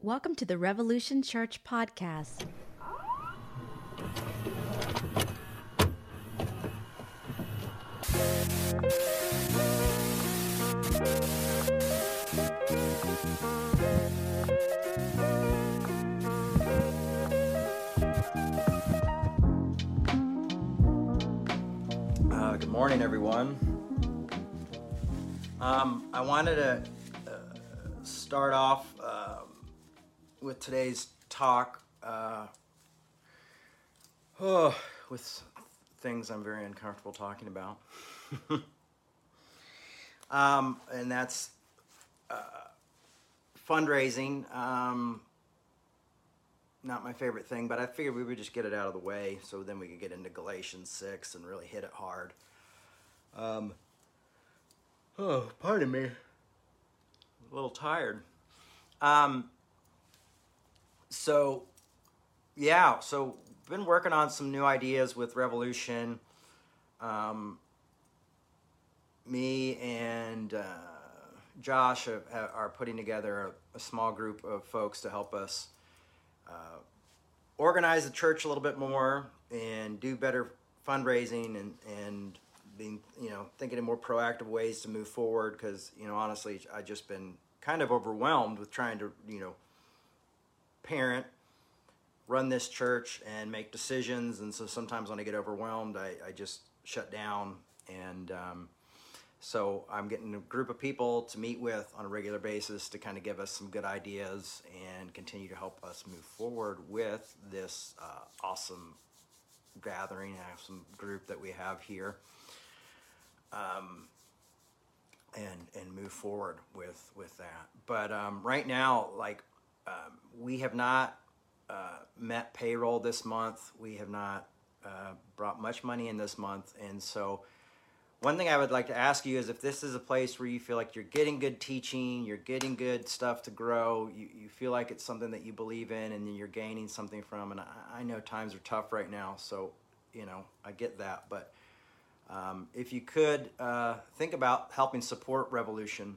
Welcome to the Revolution Church podcast. Uh, good morning, everyone. Um, I wanted to uh, start off um with today's talk uh, oh, with things I'm very uncomfortable talking about. um, and that's uh, fundraising. Um, not my favorite thing, but I figured we would just get it out of the way so then we could get into Galatians 6 and really hit it hard. Um, oh, pardon me. A little tired. Um, so, yeah, so been working on some new ideas with Revolution. Um, me and uh, Josh have, are putting together a, a small group of folks to help us uh, organize the church a little bit more and do better fundraising and, and being, you know, thinking in more proactive ways to move forward because, you know, honestly, I've just been kind of overwhelmed with trying to, you know, parent, run this church, and make decisions. And so sometimes when I get overwhelmed, I, I just shut down. And um, so I'm getting a group of people to meet with on a regular basis to kind of give us some good ideas and continue to help us move forward with this uh, awesome gathering, awesome group that we have here. Um, and and move forward with with that. But um, right now, like um, we have not uh, met payroll this month. We have not uh, brought much money in this month, and so one thing I would like to ask you is if this is a place where you feel like you're getting good teaching, you're getting good stuff to grow, you, you feel like it's something that you believe in and you're gaining something from. And I, I know times are tough right now, so, you know, I get that. But um, if you could uh, think about helping support Revolution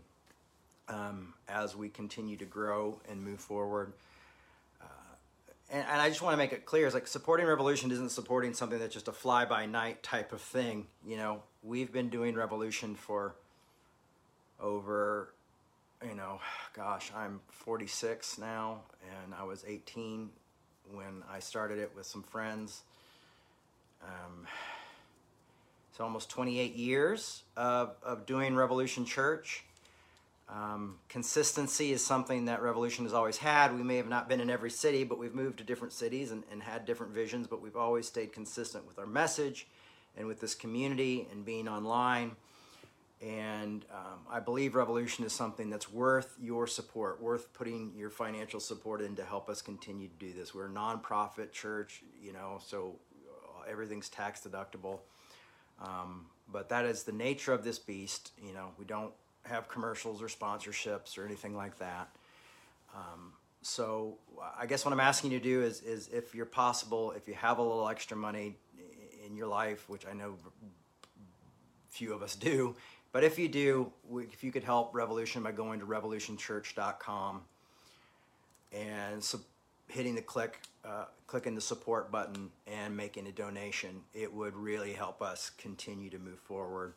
um, as we continue to grow and move forward and, and I just want to make it clear: is like supporting Revolution isn't supporting something that's just a fly by night type of thing. You know, we've been doing Revolution for over, you know, gosh, I'm 46 now, and I was 18 when I started it with some friends. Um, it's almost 28 years of, of doing Revolution Church. Um, consistency is something that Revolution has always had. We may have not been in every city, but we've moved to different cities and, and had different visions, but we've always stayed consistent with our message and with this community and being online. And um, I believe Revolution is something that's worth your support, worth putting your financial support in to help us continue to do this. We're a nonprofit church, you know, so everything's tax deductible. Um, but that is the nature of this beast. You know, we don't have commercials or sponsorships or anything like that. Um, so I guess what I'm asking you to do is, is if you're possible, if you have a little extra money in your life, which I know few of us do, but if you do, if you could help Revolution by going to revolutionchurch.com and so hitting the click, uh, clicking the support button and making a donation, it would really help us continue to move forward.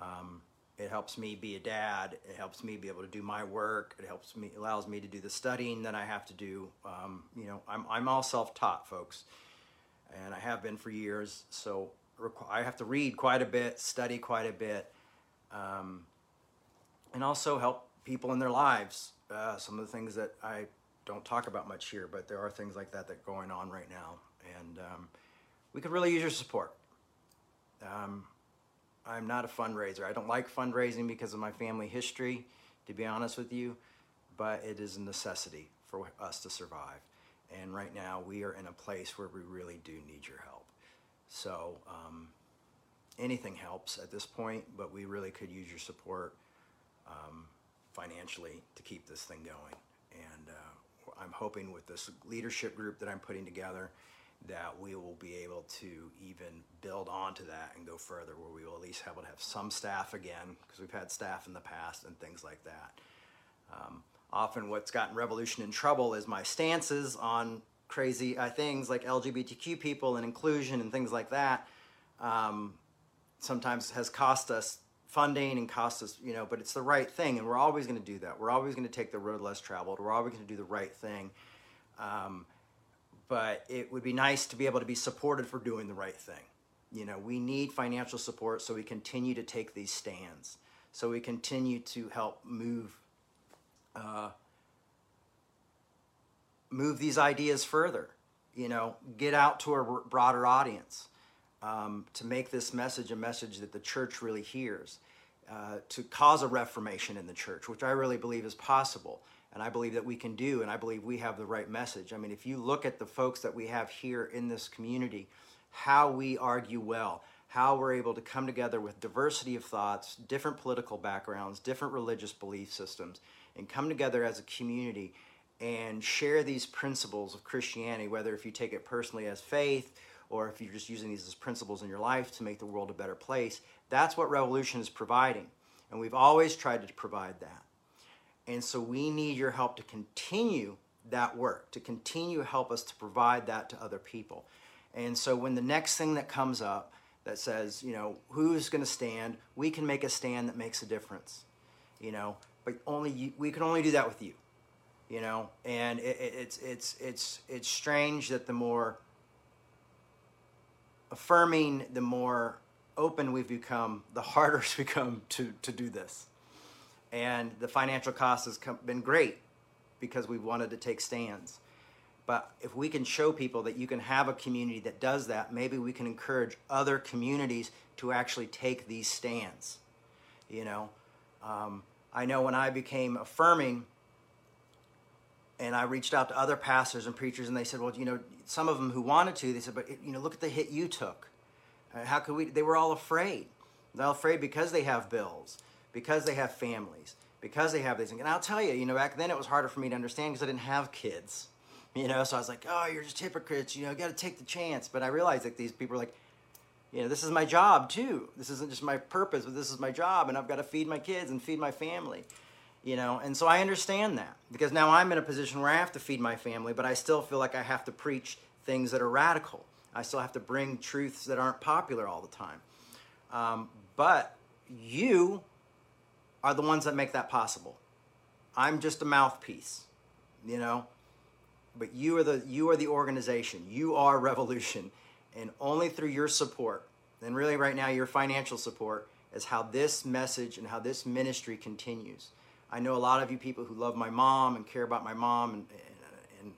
Um, it helps me be a dad. It helps me be able to do my work. It helps me, allows me to do the studying that I have to do. Um, you know, I'm, I'm all self-taught, folks, and I have been for years. So I have to read quite a bit, study quite a bit, um, and also help people in their lives. Uh, some of the things that I don't talk about much here, but there are things like that that are going on right now, and um, we could really use your support. Um, I'm not a fundraiser. I don't like fundraising because of my family history, to be honest with you, but it is a necessity for us to survive. And right now, we are in a place where we really do need your help. So, um, anything helps at this point, but we really could use your support um, financially to keep this thing going. And uh, I'm hoping with this leadership group that I'm putting together that we will be able to even build onto that and go further where we will at least have to have some staff again because we've had staff in the past and things like that. Um, often what's gotten revolution in trouble is my stances on crazy uh, things like lgbtq people and inclusion and things like that um, sometimes has cost us funding and cost us you know but it's the right thing and we're always going to do that. We're always going to take the road less traveled. We're always going to do the right thing. Um, but it would be nice to be able to be supported for doing the right thing. You know we need financial support so we continue to take these stands so we continue to help move uh, move these ideas further you know get out to a broader audience um, to make this message a message that the church really hears uh, to cause a reformation in the church which i really believe is possible and i believe that we can do and i believe we have the right message i mean if you look at the folks that we have here in this community how we argue well how we're able to come together with diversity of thoughts different political backgrounds different religious belief systems and come together as a community and share these principles of Christianity, whether if you take it personally as faith or if you're just using these as principles in your life to make the world a better place. That's what Revolution is providing. And we've always tried to provide that. And so we need your help to continue that work, to continue to help us to provide that to other people. And so when the next thing that comes up that says, you know, who's going to stand, we can make a stand that makes a difference. You know, but only you, we can only do that with you you know and it, it, it's it's it's it's strange that the more affirming the more open we've become the harder it's become to to do this and the financial cost has come, been great because we've wanted to take stands but if we can show people that you can have a community that does that maybe we can encourage other communities to actually take these stands you know um, I know when I became affirming and I reached out to other pastors and preachers, and they said, well, you know, some of them who wanted to, they said, but you know, look at the hit you took. How could we? They were all afraid. They're afraid because they have bills, because they have families, because they have these things. And I'll tell you, you know, back then it was harder for me to understand because I didn't have kids. You know, so I was like, oh, you're just hypocrites. You know, you got to take the chance. But I realized that these people are like, you know, this is my job too. This isn't just my purpose, but this is my job, and I've got to feed my kids and feed my family. You know, and so I understand that because now I'm in a position where I have to feed my family, but I still feel like I have to preach things that are radical. I still have to bring truths that aren't popular all the time. Um, but you are the ones that make that possible. I'm just a mouthpiece, you know. But you are the you are the organization. You are Revolution and only through your support, and really right now your financial support, is how this message and how this ministry continues. I know a lot of you people who love my mom and care about my mom, and, and, and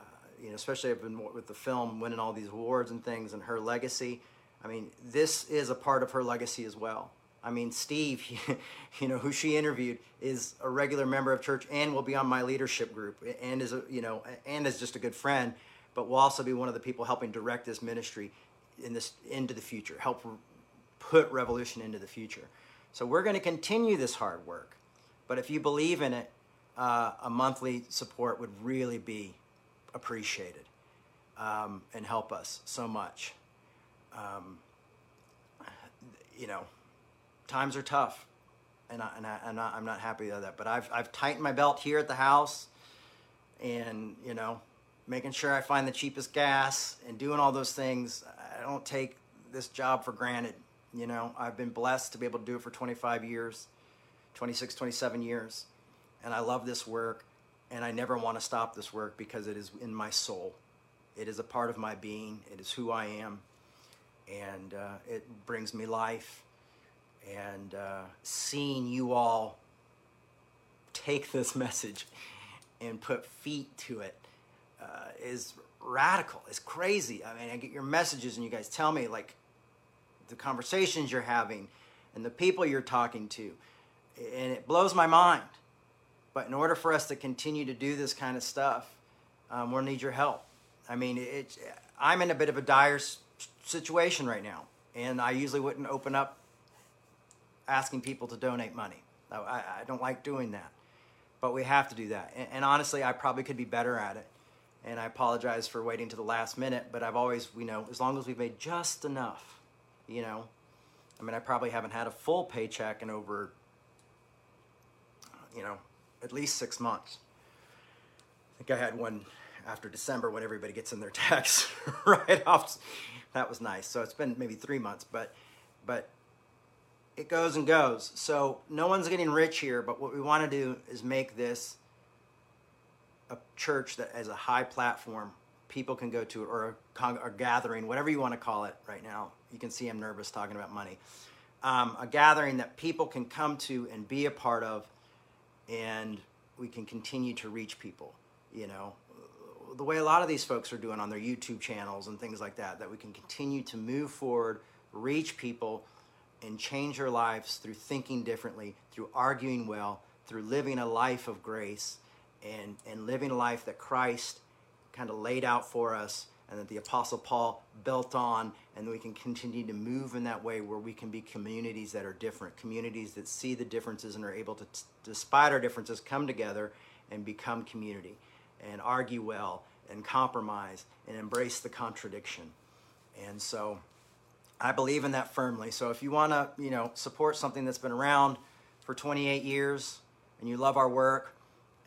uh, you know, especially I've been with the film winning all these awards and things, and her legacy. I mean, this is a part of her legacy as well. I mean, Steve, you know, who she interviewed, is a regular member of church and will be on my leadership group, and is a, you know, and is just a good friend but will also be one of the people helping direct this ministry in this into the future, help put revolution into the future. So we're going to continue this hard work, but if you believe in it, uh, a monthly support would really be appreciated um, and help us so much. Um, you know, times are tough, and, I, and I, am not, I'm not happy with that. But I've, I've tightened my belt here at the house, and you know, making sure I find the cheapest gas and doing all those things. I don't take this job for granted. You know, I've been blessed to be able to do it for 25 years, 26, 27 years. And I love this work. And I never want to stop this work because it is in my soul. It is a part of my being. It is who I am. And uh, it brings me life. And uh, seeing you all take this message and put feet to it uh, is radical. It's crazy. I mean, I get your messages and you guys tell me like the conversations you're having and the people you're talking to, and it blows my mind. But in order for us to continue to do this kind of stuff, um, we'll need your help. I mean, it's I'm in a bit of a dire situation right now, and I usually wouldn't open up asking people to donate money. I, I don't like doing that, but we have to do that. And, and honestly, I probably could be better at it and I apologize for waiting to the last minute, but I've always, you know, as long as we've made just enough, you know, I mean, I probably haven't had a full paycheck in over, you know, at least six months. I think I had one after December when everybody gets in their tax write off. That was nice. So it's been maybe three months, but but it goes and goes. So no one's getting rich here, but what we want to do is make this a church that has a high platform people can go to or a, con- gathering, whatever you want to call it right now. You can see I'm nervous talking about money. Um, a gathering that people can come to and be a part of, and we can continue to reach people. You know, the way a lot of these folks are doing on their YouTube channels and things like that, that we can continue to move forward, reach people, and change their lives through thinking differently, through arguing well, through living a life of grace, and, and living a life that Christ kind of laid out for us and that the Apostle Paul built on, and we can continue to move in that way where we can be communities that are different, communities that see the differences and are able to, despite our differences, come together and become community and argue well and compromise and embrace the contradiction. And so I believe in that firmly. So if you want to, you know, support something that's been around for 28 years and you love our work,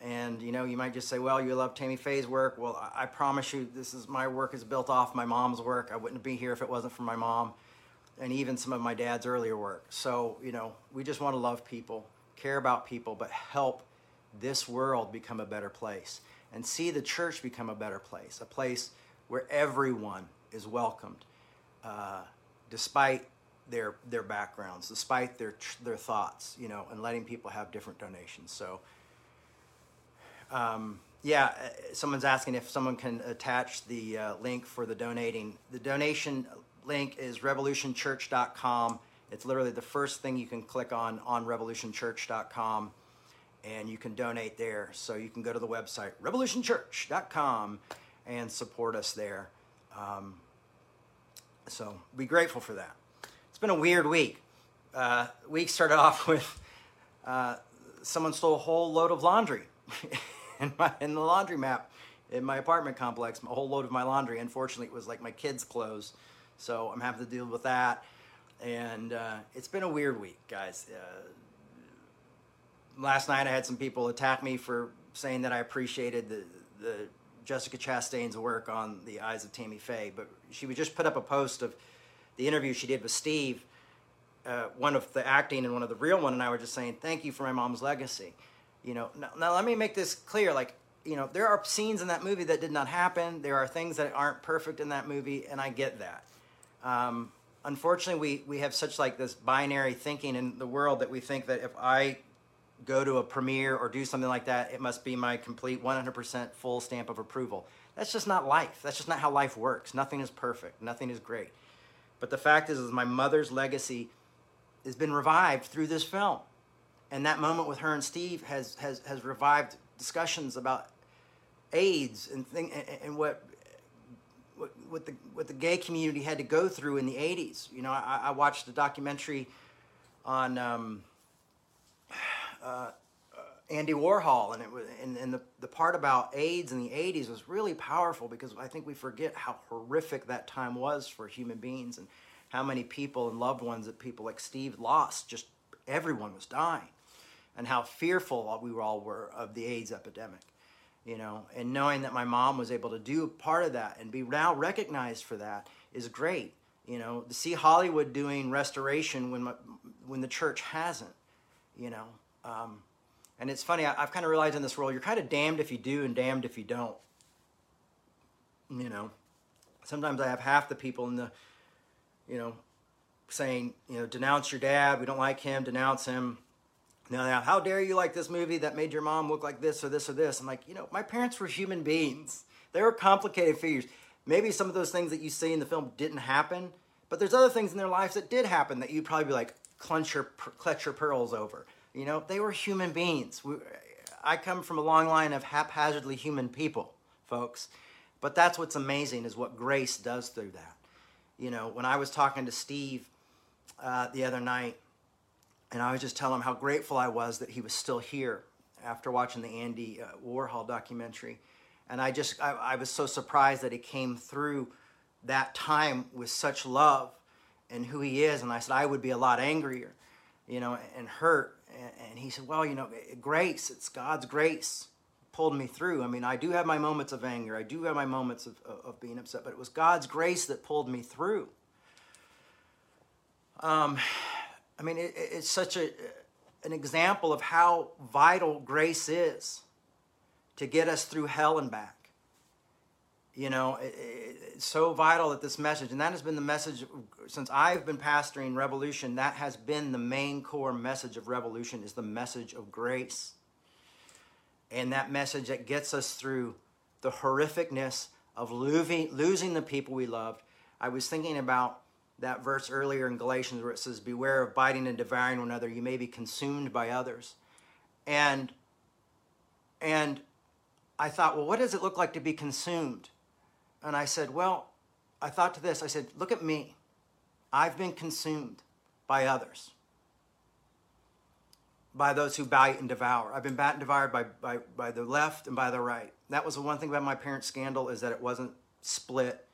and you know, you might just say, "Well, you love Tammy Faye's work." Well, I, I promise you, this is my work is built off my mom's work. I wouldn't be here if it wasn't for my mom, and even some of my dad's earlier work. So you know, we just want to love people, care about people, but help this world become a better place and see the church become a better place, a place where everyone is welcomed, uh, despite their their backgrounds, despite their their thoughts, you know, and letting people have different donations. So, um, yeah, uh, someone's asking if someone can attach the uh, link for the donating. The donation link is revolutionchurch.com. It's literally the first thing you can click on on revolutionchurch.com and you can donate there. So you can go to the website, revolutionchurch.com, and support us there. Um, so be grateful for that. It's been a weird week. Uh, week started off with uh, someone stole a whole load of laundry in, my, in the laundry map in my apartment complex, a whole load of my laundry. Unfortunately, it was like my kids' clothes. So I'm having to deal with that. And uh, it's been a weird week, guys. Uh, last night I had some people attack me for saying that I appreciated the, the Jessica Chastain's work on the Eyes of Tammy Faye, but she would just put up a post of the interview she did with Steve, uh, one of the acting and one of the real one, and I were just saying thank you for my mom's legacy. You know, now, now let me make this clear. Like, you know, there are scenes in that movie that did not happen. There are things that aren't perfect in that movie, and I get that. Um, unfortunately, we we have such like this binary thinking in the world that we think that if I go to a premiere or do something like that, it must be my complete 100% full stamp of approval. That's just not life. That's just not how life works. Nothing is perfect. Nothing is great. But the fact is, is my mother's legacy has been revived through this film. And that moment with her and Steve has, has, has revived discussions about AIDS and, thing, and what, what, what, the, what the gay community had to go through in the 80s. You know, I, I watched a documentary on... Um, uh, Andy Warhol, and it was, and, and the, the part about AIDS in the 80s was really powerful because I think we forget how horrific that time was for human beings and how many people and loved ones that people like Steve lost. Just everyone was dying, and how fearful we were all were of the AIDS epidemic. You know, and knowing that my mom was able to do part of that and be now recognized for that is great. You know, to see Hollywood doing restoration when my, when the church hasn't. You know, um, and it's funny, I, have kind of realized in this world, you're kind of damned if you do and damned if you don't. You know, sometimes I have half the people in the, you know, saying, you know, denounce your dad, we don't like him, denounce him. Now, now, how dare you like this movie that made your mom look like this or this or this? I'm like, you know, my parents were human beings. They were complicated figures. Maybe some of those things that you see in the film didn't happen, but there's other things in their lives that did happen that you'd probably be like, clench your, clutch your pearls over. You know, they were human beings. We, I come from a long line of haphazardly human people, folks. But that's what's amazing is what grace does through that. You know, when I was talking to Steve uh, the other night, and I was just telling him how grateful I was that he was still here after watching the Andy uh, Warhol documentary. And I just, I, I was so surprised that he came through that time with such love and who he is. And I said, I would be a lot angrier, you know, and hurt And, he said, Well, you know, grace, it's God's grace pulled me through. I mean, I do have my moments of anger, I do have my moments of, of being upset, but it was God's grace that pulled me through. Um, I mean, it, it's such a, an example of how vital grace is to get us through hell and back. You know, it, it, it's so vital that this message, and that has been the message since I've been pastoring Revolution, that has been the main core message of Revolution is the message of grace. And that message that gets us through the horrificness of losing, losing the people we loved. I was thinking about that verse earlier in Galatians where it says, Beware of biting and devouring one another, you may be consumed by others. And and I thought, well, what does it look like to be consumed? And I said, well, I thought to this, I said, look at me. I've been consumed by others, by those who bite and devour. I've been bat and devoured by, by, by the left and by the right. That was the one thing about my parents' scandal is that it wasn't split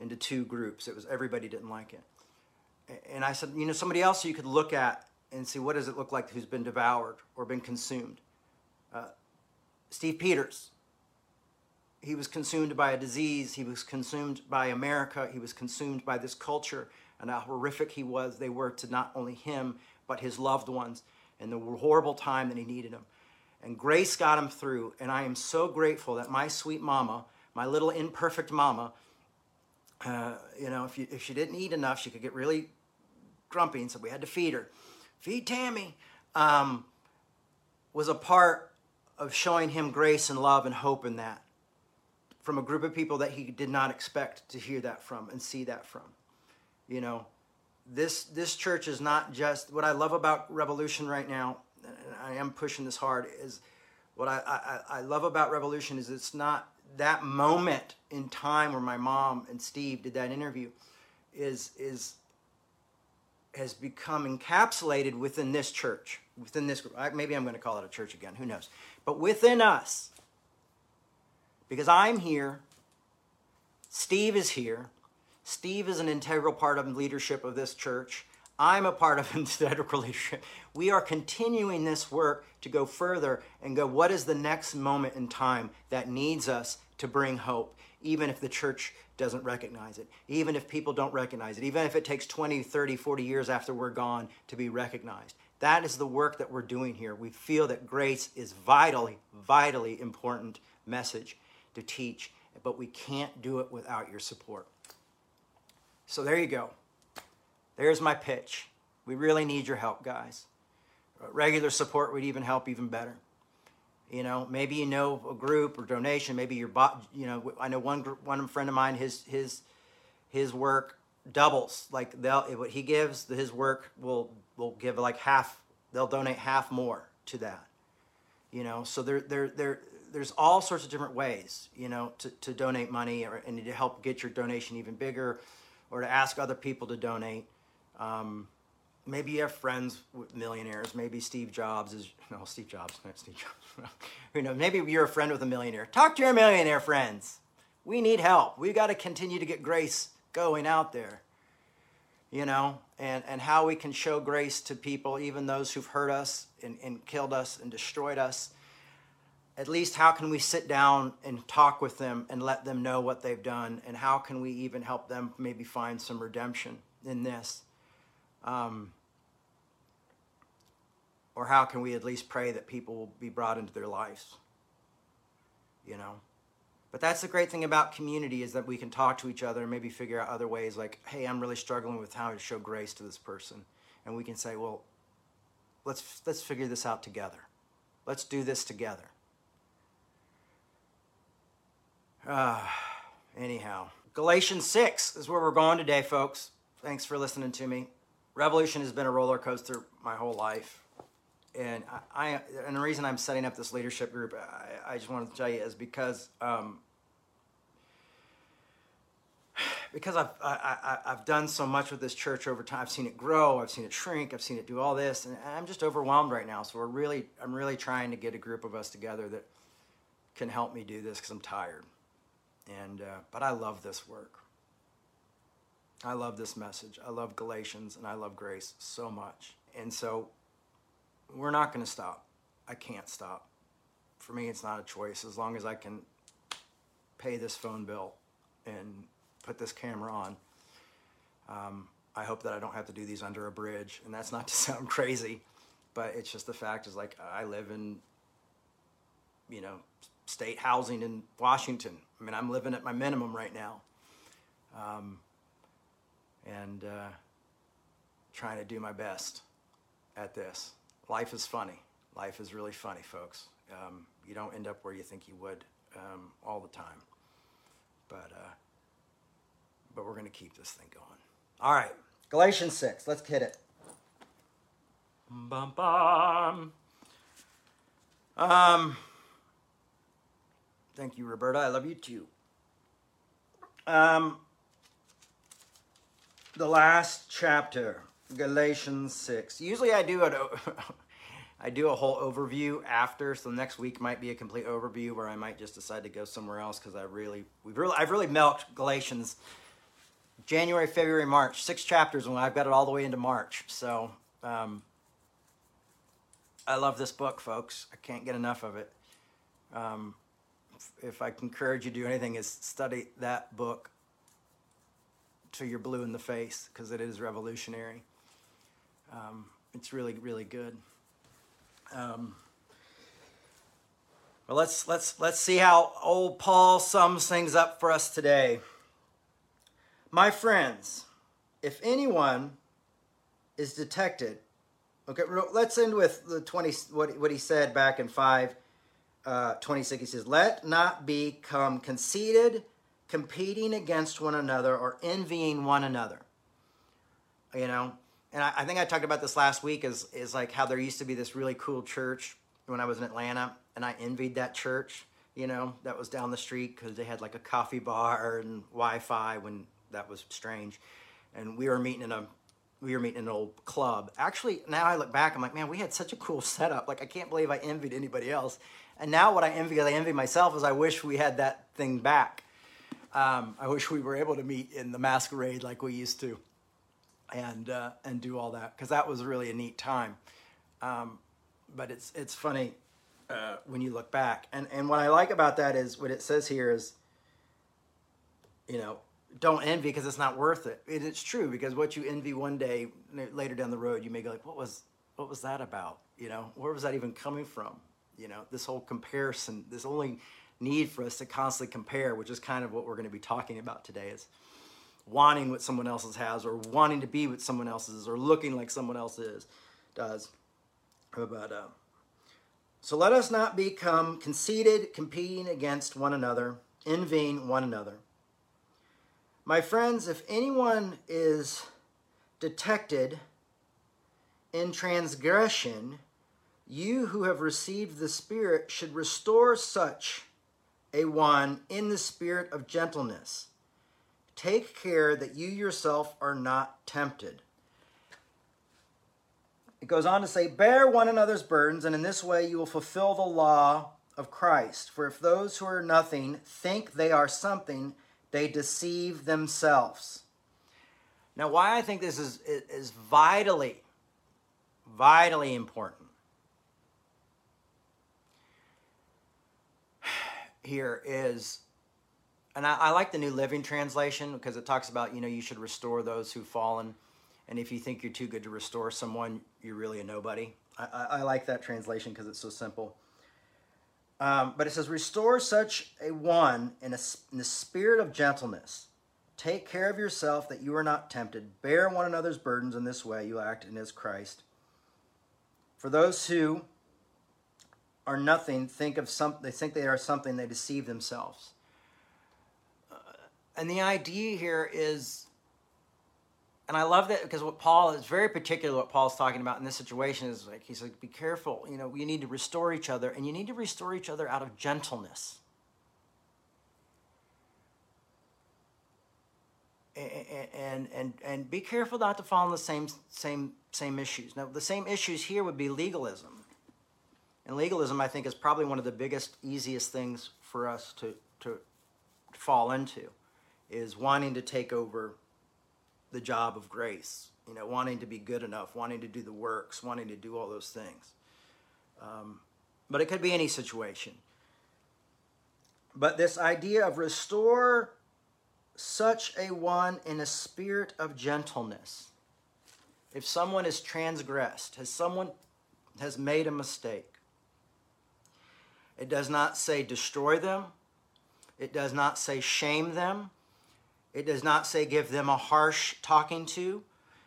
into two groups. It was everybody didn't like it. And I said, you know, somebody else you could look at and see what does it look like who's been devoured or been consumed. Uh, Steve Pieters. He was consumed by a disease. He was consumed by America. He was consumed by this culture and how horrific he was. They were to not only him, but his loved ones and the horrible time that he needed him. And grace got him through. And I am so grateful that my sweet mama, my little imperfect mama, uh, you know, if, you, if she didn't eat enough, she could get really grumpy, and so we had to feed her. Feed Tammy um, was a part of showing him grace and love and hope in that from a group of people that he did not expect to hear that from and see that from. You know, this this church is not just what I love about Revolution right now. And I am pushing this hard. Is what I, I, I love about Revolution is it's not that moment in time where my mom and Steve did that interview is is has become encapsulated within this church, within this group. Maybe I'm going to call it a church again. Who knows? But within us, because I'm here, Steve is here. Steve is an integral part of leadership of this church. I'm a part of integral leadership. We are continuing this work to go further and go, what is the next moment in time that needs us to bring hope, even if the church doesn't recognize it, even if people don't recognize it, even if it takes 20, 30, 40 years after we're gone to be recognized. That is the work that we're doing here. We feel that grace is vitally, vitally important message to teach, but we can't do it without your support. So there you go. There's my pitch. We really need your help, guys. Uh, regular support would even help even better. You know, maybe you know a group or donation. Maybe you're, you know, I know one group, one friend of mine, his his his work doubles. Like they'll what he gives, his work will will give like half. They'll donate half more to that. You know, so there there there there's all sorts of different ways. You know, to to donate money or and to help get your donation even bigger, or to ask other people to donate. Um, maybe you have friends with millionaires. Maybe Steve Jobs is no Steve Jobs, not Steve Jobs. Who knows? Maybe you're a friend with a millionaire. Talk to your millionaire friends. We need help. We got to continue to get grace going out there. You know, and, and how we can show grace to people, even those who've hurt us and, and killed us and destroyed us. At least, how can we sit down and talk with them and let them know what they've done? And how can we even help them maybe find some redemption in this? Um, or how can we at least pray that people will be brought into their lives? You know? But that's the great thing about community is that we can talk to each other and maybe figure out other ways like, hey, I'm really struggling with how to show grace to this person. And we can say, well, let's let's figure this out together. Let's do this together. Uh, anyhow, Galatians 6 is where we're going today, folks. Thanks for listening to me. Revolution has been a roller coaster my whole life. And I, I and the reason I'm setting up this leadership group, I, I just wanted to tell you is because um, because I've I, I, have done so much with this church over time. I've seen it grow. I've seen it shrink. I've seen it do all this, and I'm just overwhelmed right now. So we're really I'm really trying to get a group of us together that can help me do this because I'm tired. And uh, but I love this work. I love this message. I love Galatians and I love grace so much. And so we're not going to stop. I can't stop. For me, it's not a choice. As long as I can pay this phone bill and put this camera on, um, I hope that I don't have to do these under a bridge. And that's not to sound crazy, but it's just the fact is like I live in, you know, state housing in Washington. I mean, I'm living at my minimum right now. Um, and uh, trying to do my best at this. Life is funny. Life is really funny, folks. Um, you don't end up where you think you would um, all the time. But, uh, but we're going to keep this thing going. All right, Galatians 6. Let's hit it. Bum, bum. Um, thank you, Roberta. I love you too. Um, the last chapter, Galatians 6. Usually I do a, I do a whole overview after, so next week might be a complete overview where I might just decide to go somewhere else because I really, we've really, I've really milked Galatians January, February, March, six chapters, and I've got it all the way into March. So um, I love this book, folks. I can't get enough of it. Um, if I can encourage you to do anything, is study that book till you're blue in the face because it is revolutionary. Um, it's really, really good. Um, well, let's let's let's see how old Paul sums things up for us today. My friends, if anyone is detected, okay, let's end with the twenty what what he said back in five. Uh, 26 he says let not become conceited competing against one another or envying one another. You know, and I, I, think I talked about this last week is is like how there used to be this really cool church when I was in Atlanta, and I envied that church. You know, that was down the street because they had like a coffee bar and Wi-Fi when that was strange, and we were meeting in a we were meeting in an old club. Actually, now I look back, I'm like, man, we had such a cool setup. Like, I can't believe I envied anybody else. And now what I envy, I envy myself, is I wish we had that thing back. Um, I wish we were able to meet in the masquerade like we used to, and uh, and do all that because that was really a neat time. Um, but it's it's funny uh, when you look back, and and what I like about that is what it says here is, you know, don't envy because it's not worth it. it. It's true because what you envy one day later down the road, you may go like, what was what was that about? You know, where was that even coming from? You know, this whole comparison, this only need for us to constantly compare, which is kind of what we're going to be talking about today is wanting what someone else has or wanting to be what someone else is or looking like someone else is does. But uh, so let us not become conceited, competing against one another, envying one another. My friends, if anyone is detected in transgression, you who have received the Spirit should restore such a one in the spirit of gentleness. Take care that you yourself are not tempted. It goes on to say, Bear one another's burdens, and in this way you will fulfill the law of Christ. For if those who are nothing think they are something, they deceive themselves. Now, why I think this is, is vitally, vitally important here is, and I, I, like the New Living Translation because it talks about, you know, you should restore those who've fallen. And if you think you're too good to restore someone, you're really a nobody. I, I, I like that translation because it's so simple. Um, but it says, restore such a one in, a, in the spirit of gentleness. Take care of yourself that you are not tempted. Bear one another's burdens in this way you act in as Christ. For those who are nothing think of some they think they are something they deceive themselves. Uh, and the idea here is and i love that because what paul is very particular what paul's talking about in this situation is like he's like be careful you know you need to restore each other and you need to restore each other out of gentleness. And and and, and be careful not to fall in the same same same issues. Now the same issues here would be legalism and legalism, I think, is probably one of the biggest, easiest things for us to, to fall into, is wanting to take over the job of grace you know, wanting to be good enough, wanting to do the works, wanting to do all those things. Um, but it could be any situation. But this idea of restore such a one in a spirit of gentleness. If someone is transgressed, has someone has made a mistake, it does not say destroy them. It does not say shame them. It does not say give them a harsh talking to.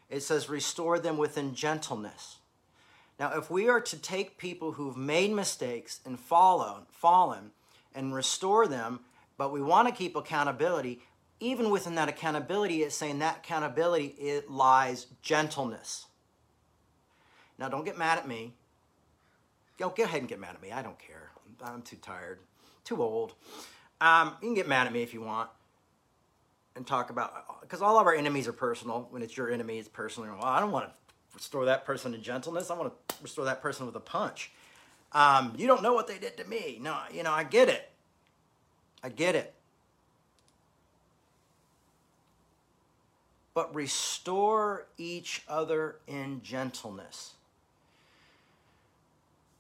It says restore them within gentleness. Now, if we are to take people who've made mistakes and fallen, fallen and restore them, but we want to keep accountability, even within that accountability, it's saying that accountability it lies gentleness. Now, don't get mad at me. Go, go ahead and get mad at me. I don't care. I'm too tired, too old. Um, you can get mad at me if you want and talk about because all of our enemies are personal. When it's your enemy, it's personal. Well, I don't want to restore that person to gentleness. I want to restore that person with a punch. Um, you don't know what they did to me. No, you know, I get it. I get it. But restore each other in gentleness.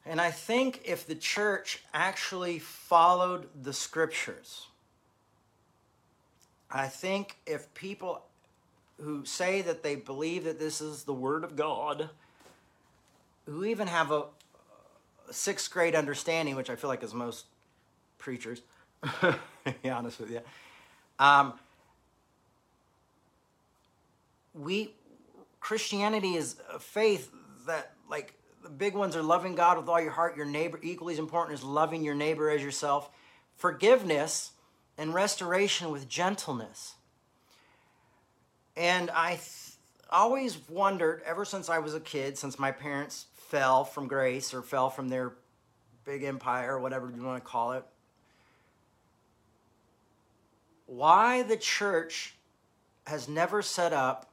And I think if the church actually followed the scriptures, I think if people who say that they believe that this is the Word of God, who even have a, sixth grade understanding, which I feel like is most preachers, to be honest with you, um, we Christianity is a faith that like the big ones are loving God with all your heart, your neighbor, equally as important as loving your neighbor as yourself, forgiveness, and restoration with gentleness. And I th- always wondered, ever since I was a kid, since my parents fell from grace or fell from their big empire, or whatever you want to call it, why the church has never set up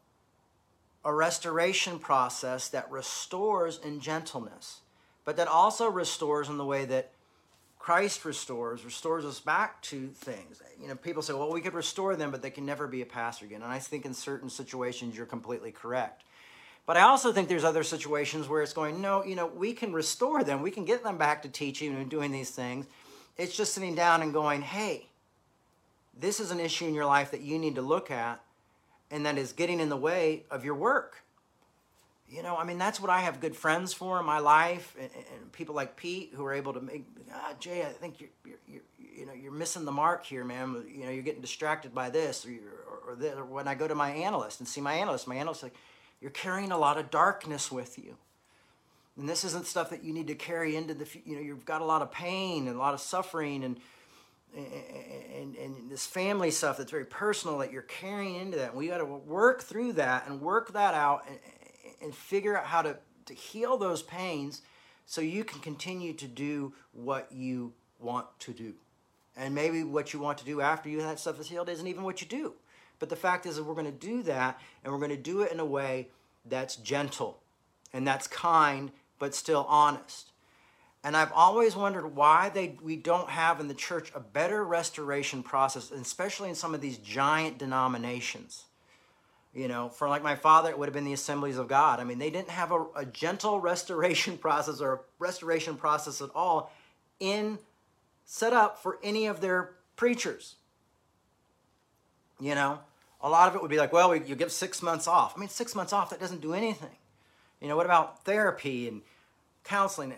a restoration process that restores in gentleness, but that also restores in the way that Christ restores, restores us back to things. You know, people say, well, we could restore them, but they can never be a pastor again. And I think in certain situations, you're completely correct. But I also think there's other situations where it's going, no, you know, we can restore them. We can get them back to teaching and doing these things. It's just sitting down and going, hey, this is an issue in your life that you need to look at and that is getting in the way of your work. You know, I mean, that's what I have good friends for in my life, and, and people like Pete who are able to make. Ah, Jay, I think you're, you're, you're, you know, you're missing the mark here, man. You know, you're getting distracted by this, or, or, or, this, or when I go to my analyst and see my analyst, my analyst like, you're carrying a lot of darkness with you, and this isn't stuff that you need to carry into the. You know, you've got a lot of pain and a lot of suffering and and, and, this family stuff that's very personal that you're carrying into that. And we got to work through that and work that out and, and figure out how to, to heal those pains so you can continue to do what you want to do. And maybe what you want to do after you that stuff is healed isn't even what you do. But the fact is that we're going to do that and we're going to do it in a way that's gentle and that's kind but still honest. And I've always wondered why they, we don't have in the church a better restoration process, especially in some of these giant denominations. You know, for like my father, it would have been the Assemblies of God. I mean, they didn't have a, a gentle restoration process or a restoration process at all in set up for any of their preachers. You know, a lot of it would be like, well, we, you give six months off. I mean, six months off, that doesn't do anything. You know, what about therapy and counseling?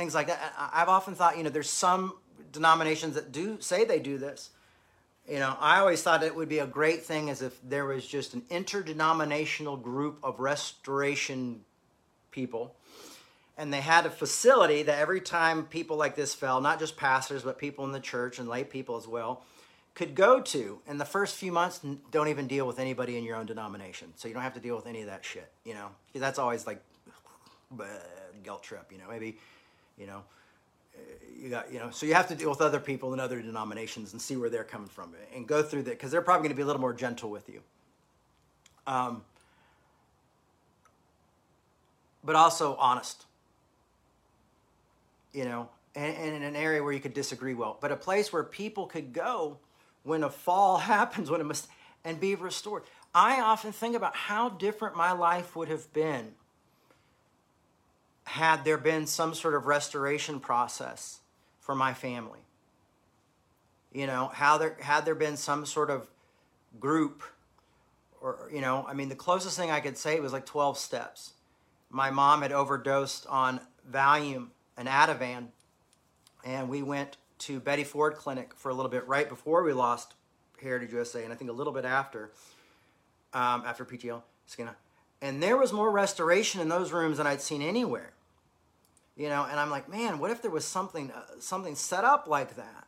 Things like that. I've often thought, you know, there's some denominations that do say they do this. You know, I always thought it would be a great thing as if there was just an interdenominational group of restoration people. And they had a facility that every time people like this fell, not just pastors, but people in the church and lay people as well, could go to. And the first few months, don't even deal with anybody in your own denomination. So you don't have to deal with any of that shit, you know? Because that's always like, guilt trip, you know? Maybe you know? You got you know so you have to deal with other people in other denominations and see where they're coming from and go through that because they're probably going to be a little more gentle with you. Um, but also honest. You know and, and in an area where you could disagree well but a place where people could go when a fall happens when a mis- and be restored. I often think about how different my life would have been had there been some sort of restoration process for my family. You know, how there had there been some sort of group or you know, I mean the closest thing I could say was like 12 steps. My mom had overdosed on Valium and Ativan and we went to Betty Ford Clinic for a little bit right before we lost Heritage USA and I think a little bit after um, after PTL Skinner. And there was more restoration in those rooms than I'd seen anywhere you know and i'm like man what if there was something uh, something set up like that?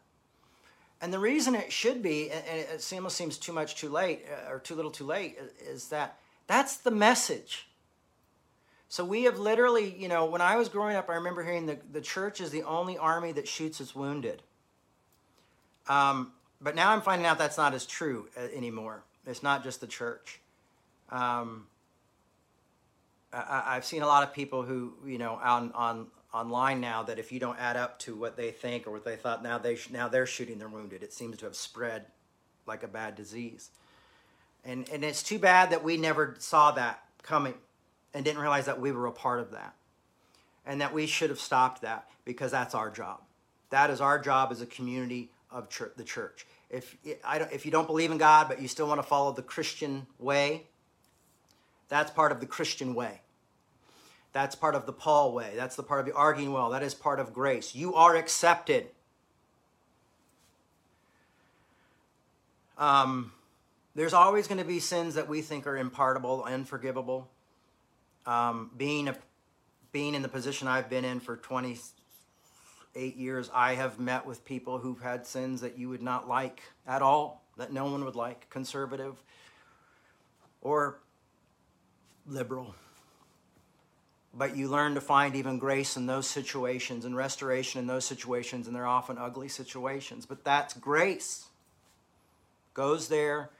And the reason it should be and it almost seems too much too late uh, or too little too late is that that's the message. So we have literally you know when i was growing up i remember hearing the, the church is the only army that shoots its wounded. Um, but now i'm finding out that's not as true uh, anymore. It's not just the church. Um, I, have seen a lot of people who, you know, on, on online now that if you don't add up to what they think or what they thought, now they now they're shooting their wounded. It seems to have spread like a bad disease, and and it's too bad that we never saw that coming, and didn't realize that we were a part of that, and that we should have stopped that because that's our job. That is our job as a community of church, the church. If I don't, if you don't believe in God but you still want to follow the Christian way, that's part of the Christian way. That's part of the Paul way. That's the part of the arguing well. That is part of grace. You are accepted. Um, there's always going to be sins that we think are impardable, unforgivable. Um, being a, being in the position I've been in for 28 years, I have met with people who've had sins that you would not like at all, that no one would like, conservative or liberal but you learn to find even grace in those situations and restoration in those situations, and they're often ugly situations. But that's grace. Goes there,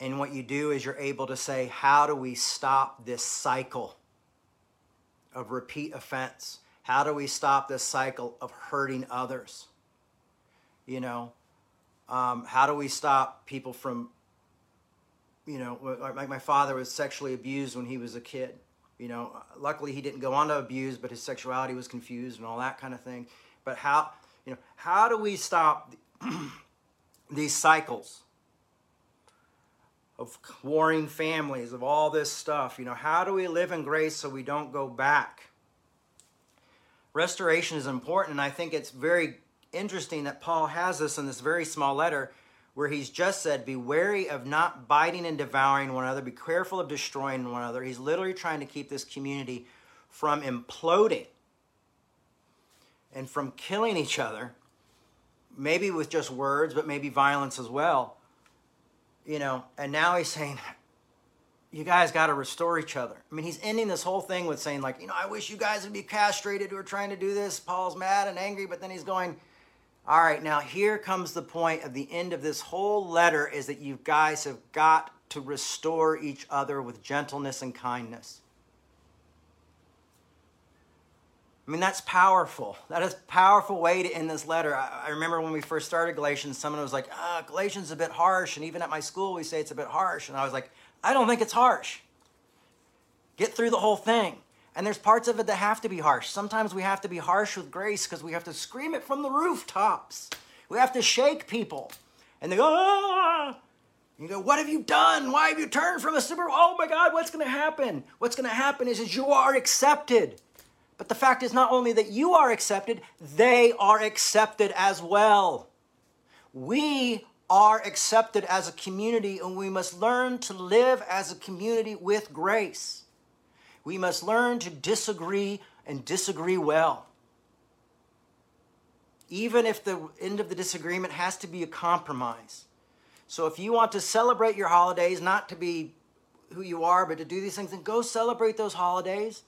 and what you do is you're able to say, How do we stop this cycle of repeat offense? How do we stop this cycle of hurting others? You know, um, how do we stop people from, you know, like my father was sexually abused when he was a kid you know, luckily he didn't go on to abuse, but his sexuality was confused and all that kind of thing. But how, you know, how do we stop these cycles of warring families, of all this stuff? You know, how do we live in grace so we don't go back? Restoration is important, and I think it's very interesting that Paul has this in this very small letter where he's just said, Be wary of not biting and devouring one another, be careful of destroying one another. He's literally trying to keep this community from imploding and from killing each other, maybe with just words, but maybe violence as well. You know, and now he's saying, you guys got to restore each other. I mean, he's ending this whole thing with saying, like, you know, I wish you guys would be castrated who are trying to do this. Paul's mad and angry, but then he's going, all right, now here comes the point of the end of this whole letter is that you guys have got to restore each other with gentleness and kindness. I mean, that's powerful. That is a powerful way to end this letter. I, I remember when we first started Galatians, someone was like, ah, Galatians is a bit harsh. And even at my school, we say it's a bit harsh. And I was like, I don't think it's harsh. Get through the whole thing. And there's parts of it that have to be harsh. Sometimes we have to be harsh with grace because we have to scream it from the rooftops. We have to shake people. And they go, ah! You go, what have you done? Why have you turned from a super? Oh my God, what's going to happen? What's going to happen is, is you are accepted. But the fact is not only that you are accepted, they are accepted as well. We are accepted as a community, and we must learn to live as a community with grace. We must learn to disagree and disagree well. Even if the end of the disagreement has to be a compromise. So if you want to celebrate your holidays, not to be who you are, but to do these things, then go celebrate those holidays.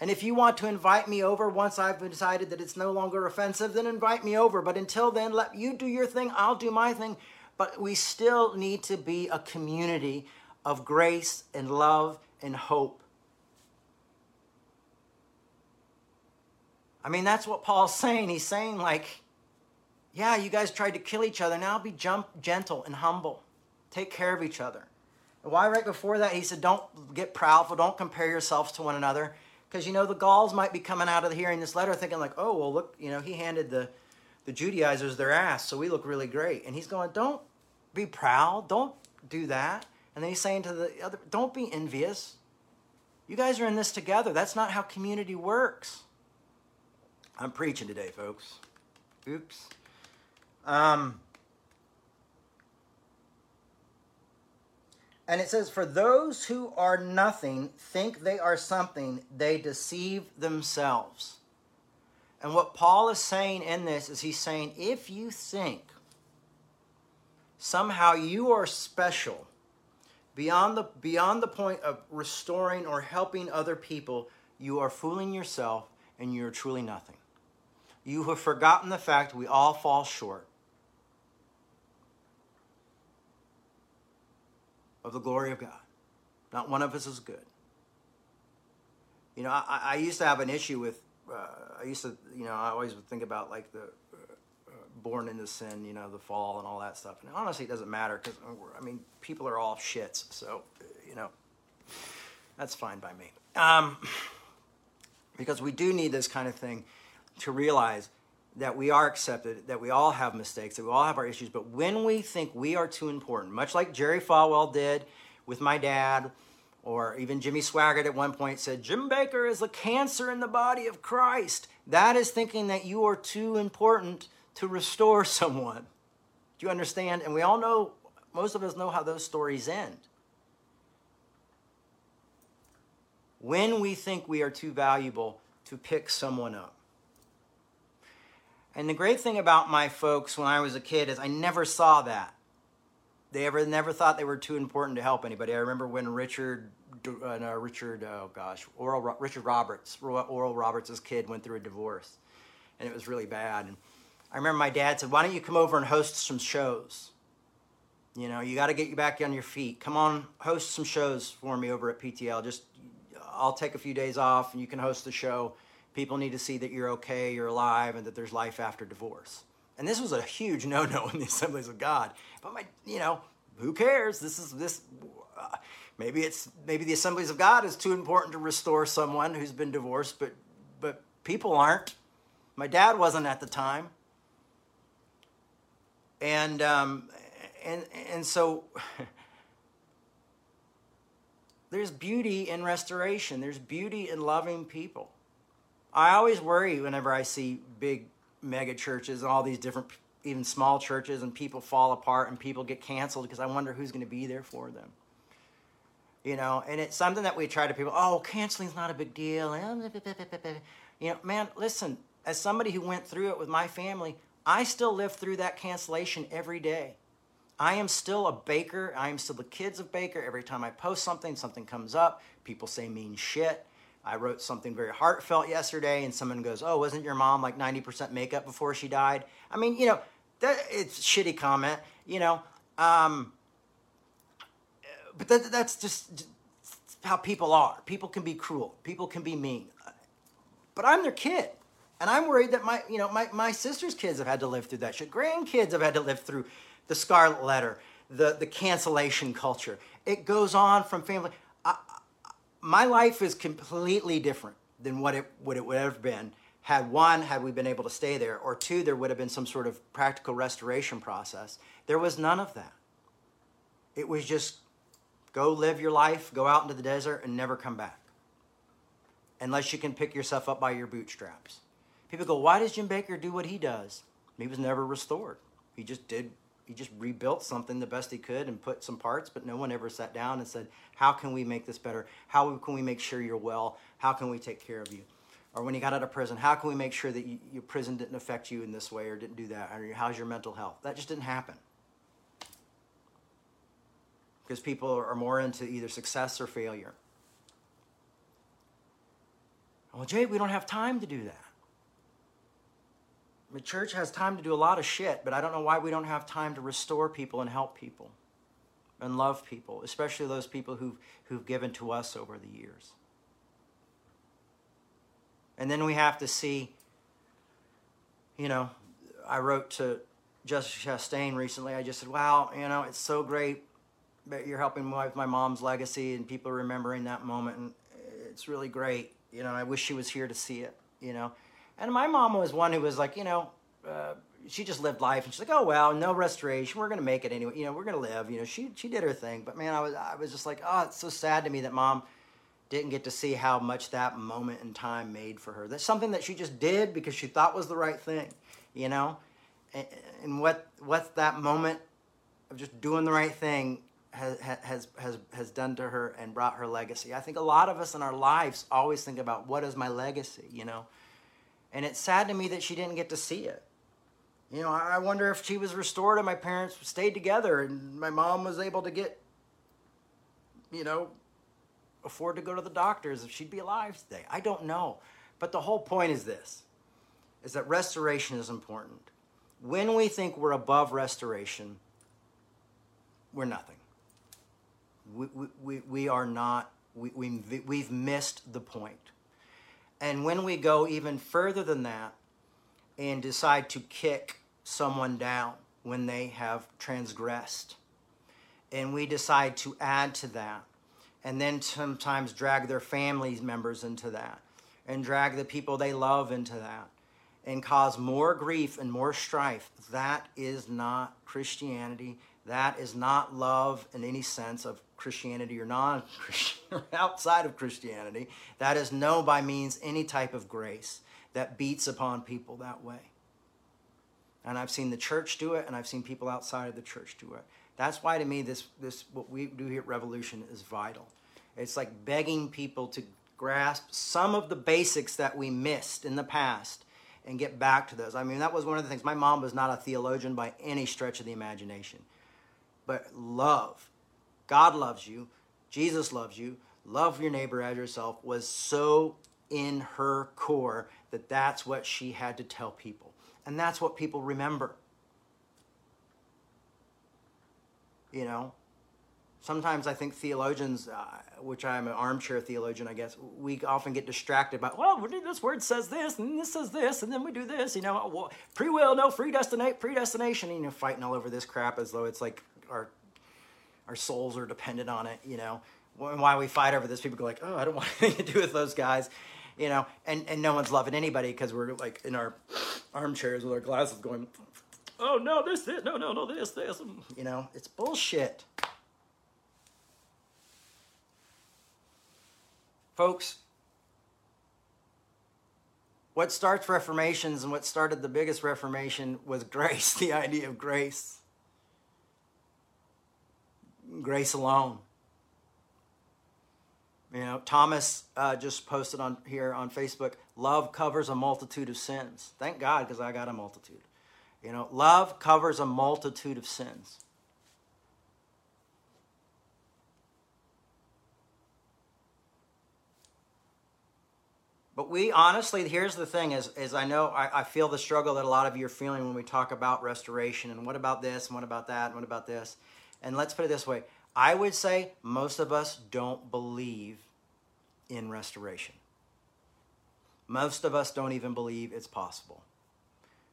And if you want to invite me over once I've decided that it's no longer offensive, then invite me over. But until then, let you do your thing, I'll do my thing. But we still need to be a community of grace and love and hope. I mean, that's what Paul's saying. He's saying, like, yeah, you guys tried to kill each other. Now be jump, gentle and humble. Take care of each other. And why right before that he said, Don't get proudful, don't compare yourselves to one another. Because you know the Gauls might be coming out of hearing this letter thinking like, oh well look, you know, he handed the the Judaizers their ass, so we look really great. And he's going, Don't be proud, don't do that. And then he's saying to the other, Don't be envious. You guys are in this together. That's not how community works. I'm preaching today, folks. Oops. Um, and it says, For those who are nothing think they are something, they deceive themselves. And what Paul is saying in this is he's saying, if you think somehow you are special beyond the, beyond the point of restoring or helping other people, you are fooling yourself and you're truly nothing. You have forgotten the fact we all fall short of the glory of God. Not one of us is good. You know, I, I used to have an issue with, uh, I used to, you know, I always would think about like the uh, uh born into sin, you know, the fall and all that stuff. And honestly, it doesn't matter because, I mean, people are all shits. So, you know, that's fine by me. Um, because we do need this kind of thing to realize that we are accepted, that we all have mistakes, that we all have our issues. But when we think we are too important, much like Jerry Falwell did with my dad, or even Jimmy Swaggart at one point said, Jim Bakker is a cancer in the body of Christ. That is thinking that you are too important to restore someone. Do you understand? And we all know, most of us know how those stories end. When we think we are too valuable to pick someone up. And the great thing about my folks when I was a kid is I never saw that. They ever never thought they were too important to help anybody. I remember when Richard, uh, no, Richard, oh gosh, Oral, Richard Roberts, Oral Roberts' kid went through a divorce, and it was really bad. And I remember my dad said, "Why don't you come over and host some shows? You know, you got to get you back on your feet. Come on, host some shows for me over at PTL. Just, I'll take a few days off, and you can host the show." People need to see that you're okay, you're alive, and that there's life after divorce. And this was a huge no-no in the Assemblies of God. But my, you know, who cares? This is this. Uh, maybe it's maybe the Assemblies of God is too important to restore someone who's been divorced, but but people aren't. My dad wasn't at the time. And um, and and so. there's beauty in restoration. There's beauty in loving people. I always worry whenever I see big mega churches and all these different, even small churches, and people fall apart and people get canceled because I wonder who's going to be there for them. You know, and it's something that we try to people, oh, canceling's not a big deal. You know, man, listen, as somebody who went through it with my family, I still live through that cancellation every day. I am still a Bakker. I am still the kids of Bakker. Every time I post something, something comes up. People say mean shit. I wrote something very heartfelt yesterday, and someone goes, "Oh, wasn't your mom like 90% makeup before she died?" I mean, you know, that it's shitty comment, you know. Um, but that, that's just how people are. People can be cruel. People can be mean. But I'm their kid, and I'm worried that my, you know, my my sister's kids have had to live through that shit. Grandkids have had to live through the scarlet letter, the the cancellation culture. It goes on from family my life is completely different than what it it would have been had one had we been able to stay there or two there would have been some sort of practical restoration process. There was none of that. It was just go live your life go out into the desert and never come back. Unless you can pick yourself up by your bootstraps. People go why does jim Bakker do what he does? He was never restored. He just did he just rebuilt something the best he could and put some parts, but no one ever sat down and said, How can we make this better? How can we make sure you're well? How can we take care of you? Or when you got out of prison, how can we make sure that you, your prison didn't affect you in this way or didn't do that? Or how's your mental health? That just didn't happen. Because people are more into either success or failure. Well, Jay, we don't have time to do that. The church has time to do a lot of shit, but I don't know why we don't have time to restore people and help people and love people, especially those people who've, who've given to us over the years. And then we have to see, you know, I wrote to Jessica Chastain recently. I just said, wow, you know, it's so great that you're helping with my mom's legacy and people remembering that moment, and it's really great. You know, I wish she was here to see it. You know, and my mom was one who was like, you know, uh, she just lived life, and she's like, oh well, no restoration, we're gonna make it anyway. You know, we're gonna live. You know, she she did her thing, but man, I was I was just like, oh, it's so sad to me that mom didn't get to see how much that moment in time made for her. That's something that she just did because she thought was the right thing. You know, and, and what what that moment of just doing the right thing has, has, has, has done to her and brought her legacy. I think a lot of us in our lives always think about what is my legacy, you know? And it's sad to me that she didn't get to see it. You know, I wonder if she was restored and my parents stayed together and my mom was able to get, you know, afford to go to the doctors if she'd be alive today. I don't know. But the whole point is this is that restoration is important. When we think we're above restoration, we're nothing. We, we, we are not, we, we, we've missed the point. And when we go even further than that and decide to kick someone down when they have transgressed, and we decide to add to that, and then sometimes drag their families members into that, and drag the people they love into that, and cause more grief and more strife, that is not Christianity. That is not love in any sense of Christianity or non Christian or outside of Christianity. That is no by means any type of grace that beats upon people that way. And I've seen the church do it, and I've seen people outside of the church do it. That's why to me this this what we do here at Revolution is vital. It's like begging people to grasp some of the basics that we missed in the past and get back to those. I mean, that was one of the things. My mom was not a theologian by any stretch of the imagination. But love, God loves you, Jesus loves you, love your neighbor as yourself was so in her core that that's what she had to tell people. And that's what people remember. You know, sometimes I think theologians, uh, which I'm an armchair theologian, I guess, we often get distracted by, well, this word says this, and this says this, and then we do this, you know, well, free will, no, predestinate, predestination, and you know, fighting all over this crap as though it's like our our souls are dependent on it, you know. And why we fight over this, people go like, oh, I don't want anything to do with those guys, you know. And and no one's loving anybody because we're like in our armchairs with our glasses going, oh no, this, this, no, no, no, this, this, you know. It's bullshit, folks. What starts reformations and what started the biggest reformation was grace, the idea of grace grace alone. You know, Thomas uh, just posted on here on Facebook, love covers a multitude of sins. Thank God, because I got a multitude. You know, love covers a multitude of sins. But we honestly, here's the thing: is is I know I, I feel the struggle that a lot of you are feeling when we talk about restoration and what about this and what about that and what about this. And let's put it this way I would say most of us don't believe in restoration. Most of us don't even believe it's possible.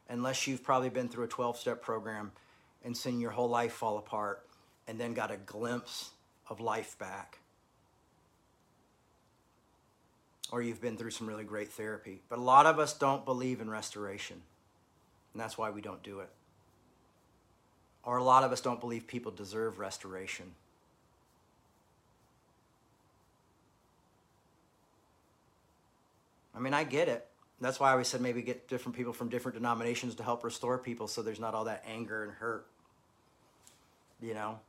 Unless you've probably been through a 12 step program and seen your whole life fall apart and then got a glimpse of life back. Or you've been through some really great therapy. But a lot of us don't believe in restoration. And that's why we don't do it or a lot of us don't believe people deserve restoration. I mean, I get it. That's why I always said maybe get different people from different denominations to help restore people so there's not all that anger and hurt. You know?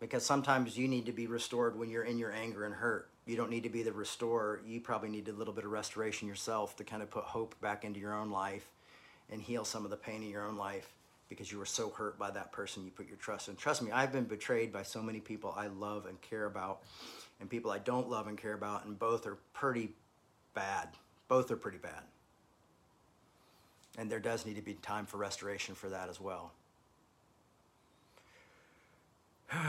Because sometimes you need to be restored when you're in your anger and hurt. You don't need to be the restorer. You probably need a little bit of restoration yourself to kind of put hope back into your own life and heal some of the pain in your own life because you were so hurt by that person you put your trust in. Trust me, I've been betrayed by so many people I love and care about and people I don't love and care about, and both are pretty bad. Both are pretty bad. And there does need to be time for restoration for that as well. well,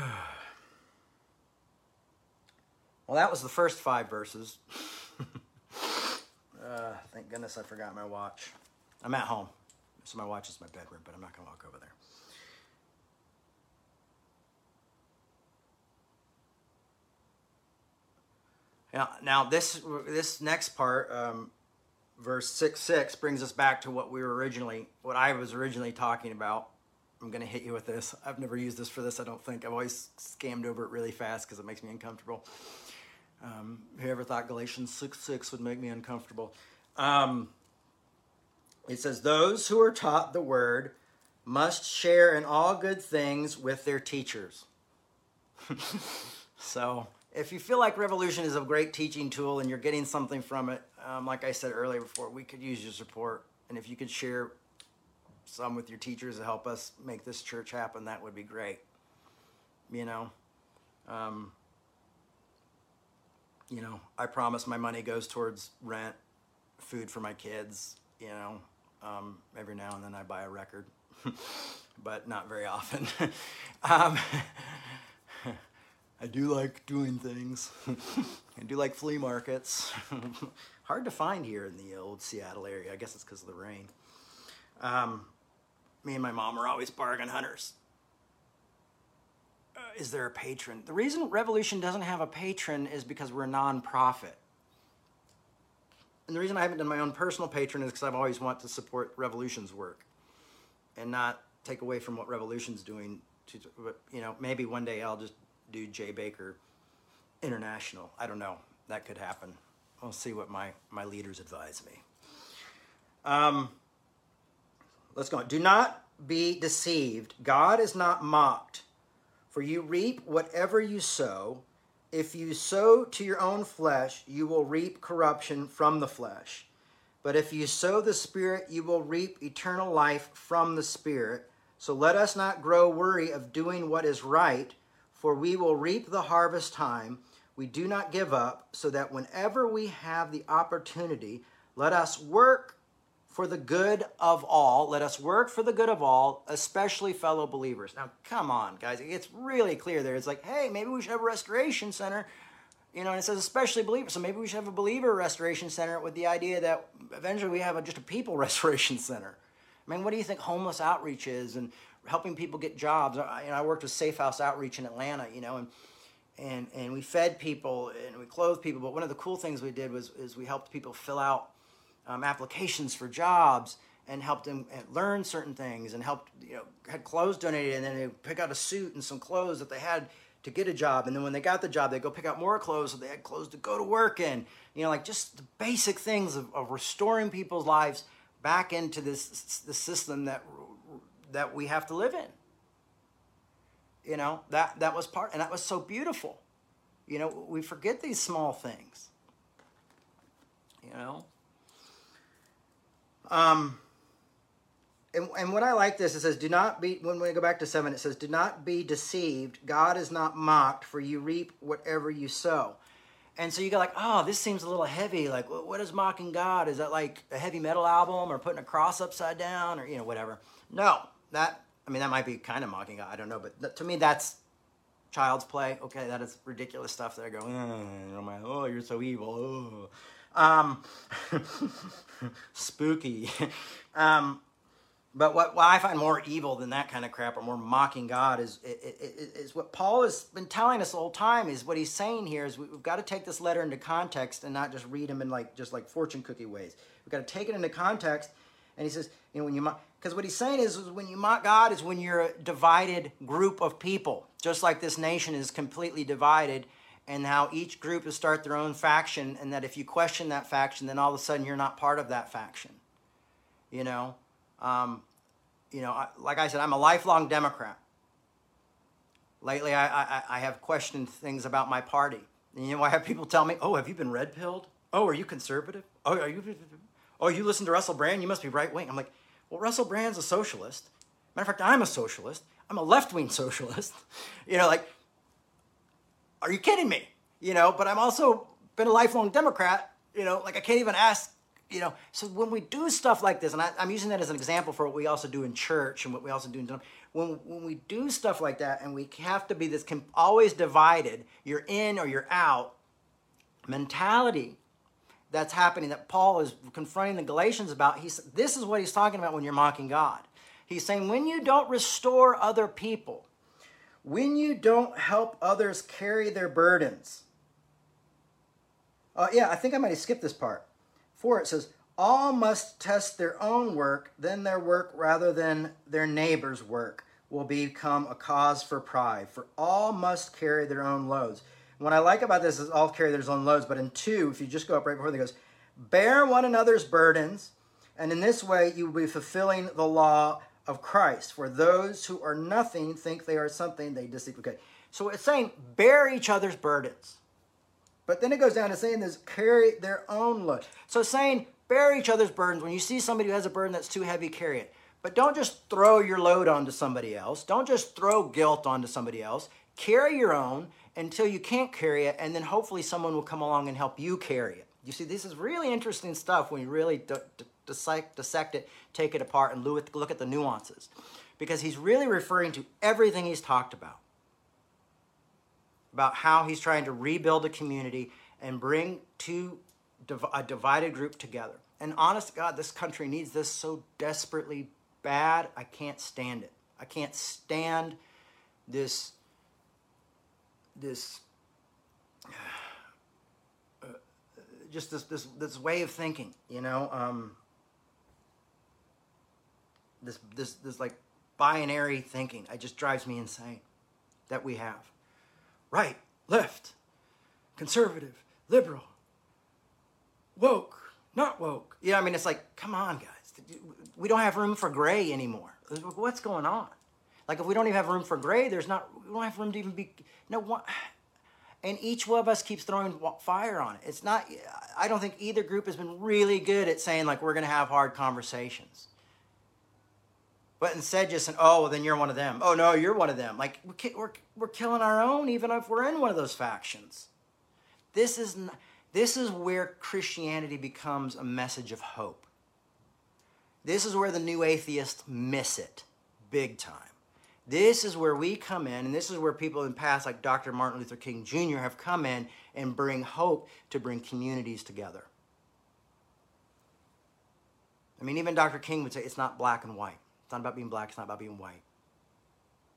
that was the first five verses. uh, thank goodness I forgot my watch. I'm at home. So my watch is my bedroom, but I'm not gonna walk over there. Now, now this this next part, um, verse six six, brings us back to what we were originally, what I was originally talking about. I'm gonna hit you with this. I've never used this for this. I don't think. I've always scammed over it really fast because it makes me uncomfortable. Um, whoever thought Galatians six six would make me uncomfortable? Um, it says, "Those who are taught the word must share in all good things with their teachers." so if you feel like Revolution is a great teaching tool and you're getting something from it, um, like I said earlier before, we could use your support. And if you could share some with your teachers to help us make this church happen, that would be great. You know, um, you know, I promise my money goes towards rent, food for my kids. You know, um, every now and then I buy a record, but not very often. um, I do like doing things. I do like flea markets. Hard to find here in the old Seattle area. I guess it's because of the rain. Um, me and my mom are always bargain hunters. Uh, is there a patron? The reason Revolution doesn't have a patron is because we're a nonprofit. And the reason I haven't done my own personal patron is because I've always wanted to support Revolution's work and not take away from what Revolution's doing. To, you know, maybe one day I'll just do Jay Bakker International. I don't know. That could happen. We'll see what my, my leaders advise me. Um, let's go. Do not be deceived. God is not mocked. For you reap whatever you sow. If you sow to your own flesh, you will reap corruption from the flesh. But if you sow the Spirit, you will reap eternal life from the Spirit. So let us not grow weary of doing what is right for we will reap the harvest time. We do not give up, so that whenever we have the opportunity, let us work for the good of all. Let us work for the good of all, especially fellow believers. Now, come on, guys. It's really clear there. It's like, hey, maybe we should have a restoration center. You know, and it says especially believers. So maybe we should have a believer restoration center with the idea that eventually we have a, just a people restoration center. I mean, what do you think homeless outreach is? And helping people get jobs. I, you know, I worked with Safe House Outreach in Atlanta, you know, and and and we fed people and we clothed people. But one of the cool things we did was is we helped people fill out um, applications for jobs and helped them learn certain things and helped you know had clothes donated and then they pick out a suit and some clothes that they had to get a job and then when they got the job they go pick out more clothes so they had clothes to go to work in you know like just the basic things of, of restoring people's lives back into this the system that that we have to live in. You know, that, that was part, and that was so beautiful. You know, we forget these small things. You know? Um, and, and what I like this, it says, do not be, when we go back to seven, it says, do not be deceived. God is not mocked, for you reap whatever you sow. And so you go like, oh, this seems a little heavy. Like, what is mocking God? Is that like a heavy metal album or putting a cross upside down or, you know, whatever? No, that I mean that might be kind of mocking. God. I don't know, but to me that's child's play. Okay, that is ridiculous stuff. That I go, oh, oh you're so evil. Oh. Um, spooky. um, but what, what, I find more evil than that kind of crap, or more mocking God, is, is, is what Paul has been telling us the whole time. Is what he's saying here is we've got to take this letter into context and not just read him in like just like fortune cookie ways. We've got to take it into context. And he says, you know, when you mock, because what he's saying is, is when you mock God is when you're a divided group of people, just like this nation is completely divided, and how each group will start their own faction, and that if you question that faction, then all of a sudden you're not part of that faction. You know, um, you know, I, like I said, I'm a lifelong Democrat. Lately, I, I, I have questioned things about my party. And you know, I have people tell me, "Oh, have you been red pilled? Oh, are you conservative? Oh, are you? Oh, you listen to Russell Brand? You must be right wing." I'm like, well, Russell Brand's a socialist. Matter of fact, I'm a socialist. I'm a left wing socialist. You know, like, are you kidding me? You know, but I'm also been a lifelong Democrat. You know, like I can't even ask. You know, so when we do stuff like this, and I, am using that as an example for what we also do in church and what we also do in when when we do stuff like that, and we have to be this always divided. You're in or you're out mentality that's happening that Paul is confronting the Galatians about. He's, this is what he's talking about when you're mocking God. He's saying, when you don't restore other people, when you don't help others carry their burdens, Uh, yeah, I think I might have skipped this part. Four, it says, all must test their own work, then their work rather than their neighbor's work will become a cause for pride. For all must carry their own loads. what I like about this is all carry their own loads, but in two, if you just go up right before, it goes, bear one another's burdens, and in this way you will be fulfilling the law of Christ. For those who are nothing think they are something, they deceive. Okay. So it's saying bear each other's burdens. But then it goes down to saying this carry their own load. So saying bear each other's burdens. When you see somebody who has a burden that's too heavy, carry it. But don't just throw your load onto somebody else. Don't just throw guilt onto somebody else. Carry your own until you can't carry it, and then hopefully someone will come along and help you carry it. You see, this is really interesting stuff when you really dissect, dissect it, take it apart, and look at the nuances. Because he's really referring to everything he's talked about. About how he's trying to rebuild a community and bring two a divided group together. And honest God, this country needs this so desperately bad. I can't stand it. I can't stand this this just this this this way of thinking, you know. Um, this this this like binary thinking. It just drives me insane that we have. Right, left, conservative, liberal, woke, not woke. You know, I mean, it's like, come on, guys. We don't have room for gray anymore. What's going on? Like, if we don't even have room for gray, there's not, we don't have room to even be, no, what? And each one of us keeps throwing fire on it. It's not, I don't think either group has been really good at saying, like, we're going to have hard conversations. But instead, just saying, oh, well, then you're one of them. Oh, no, you're one of them. Like, we're, we're killing our own, even if we're in one of those factions. This is, this is where Christianity becomes a message of hope. This is where the new atheists miss it big time. This is where we come in, and this is where people in the past, like Dr. Martin Luther King Jr., have come in and bring hope to bring communities together. I mean, even Dr. King would say it's not black and white. It's not about being black, it's not about being white.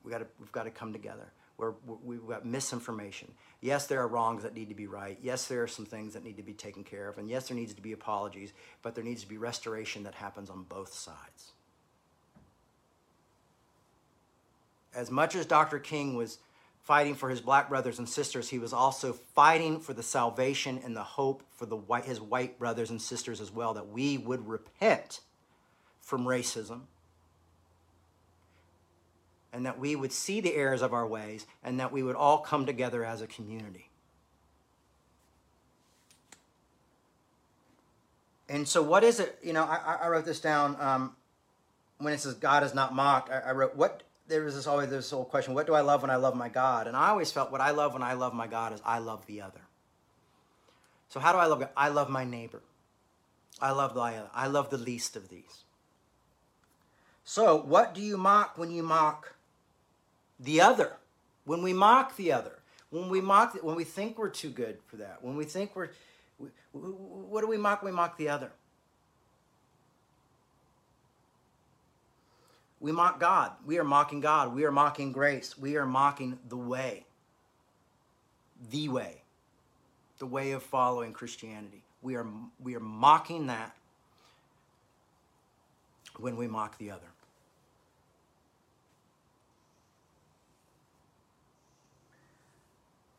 We gotta, we've got to come together. We're, we've got misinformation. Yes, there are wrongs that need to be right. Yes, there are some things that need to be taken care of. And yes, there needs to be apologies, but there needs to be restoration that happens on both sides. As much as Dr. King was fighting for his black brothers and sisters, he was also fighting for the salvation and the hope for the white, his white brothers and sisters as well, that we would repent from racism and that we would see the errors of our ways and that we would all come together as a community. And so, what is it? You know, I, I wrote this down um, when it says God is not mocked. I, I wrote, what there was this always this whole question what do i love when i love my god? And i always felt what i love when i love my god is i love the other. So how do i love god? I love my neighbor. I love the i love the least of these. So what do you mock when you mock the other, when we mock the other, when we mock, when we think we're too good for that, when we think we're, what do we mock? We mock the other. We mock God. We are mocking God. We are mocking grace. We are mocking the way. The way. The way of following Christianity. We are, we are mocking that when we mock the other.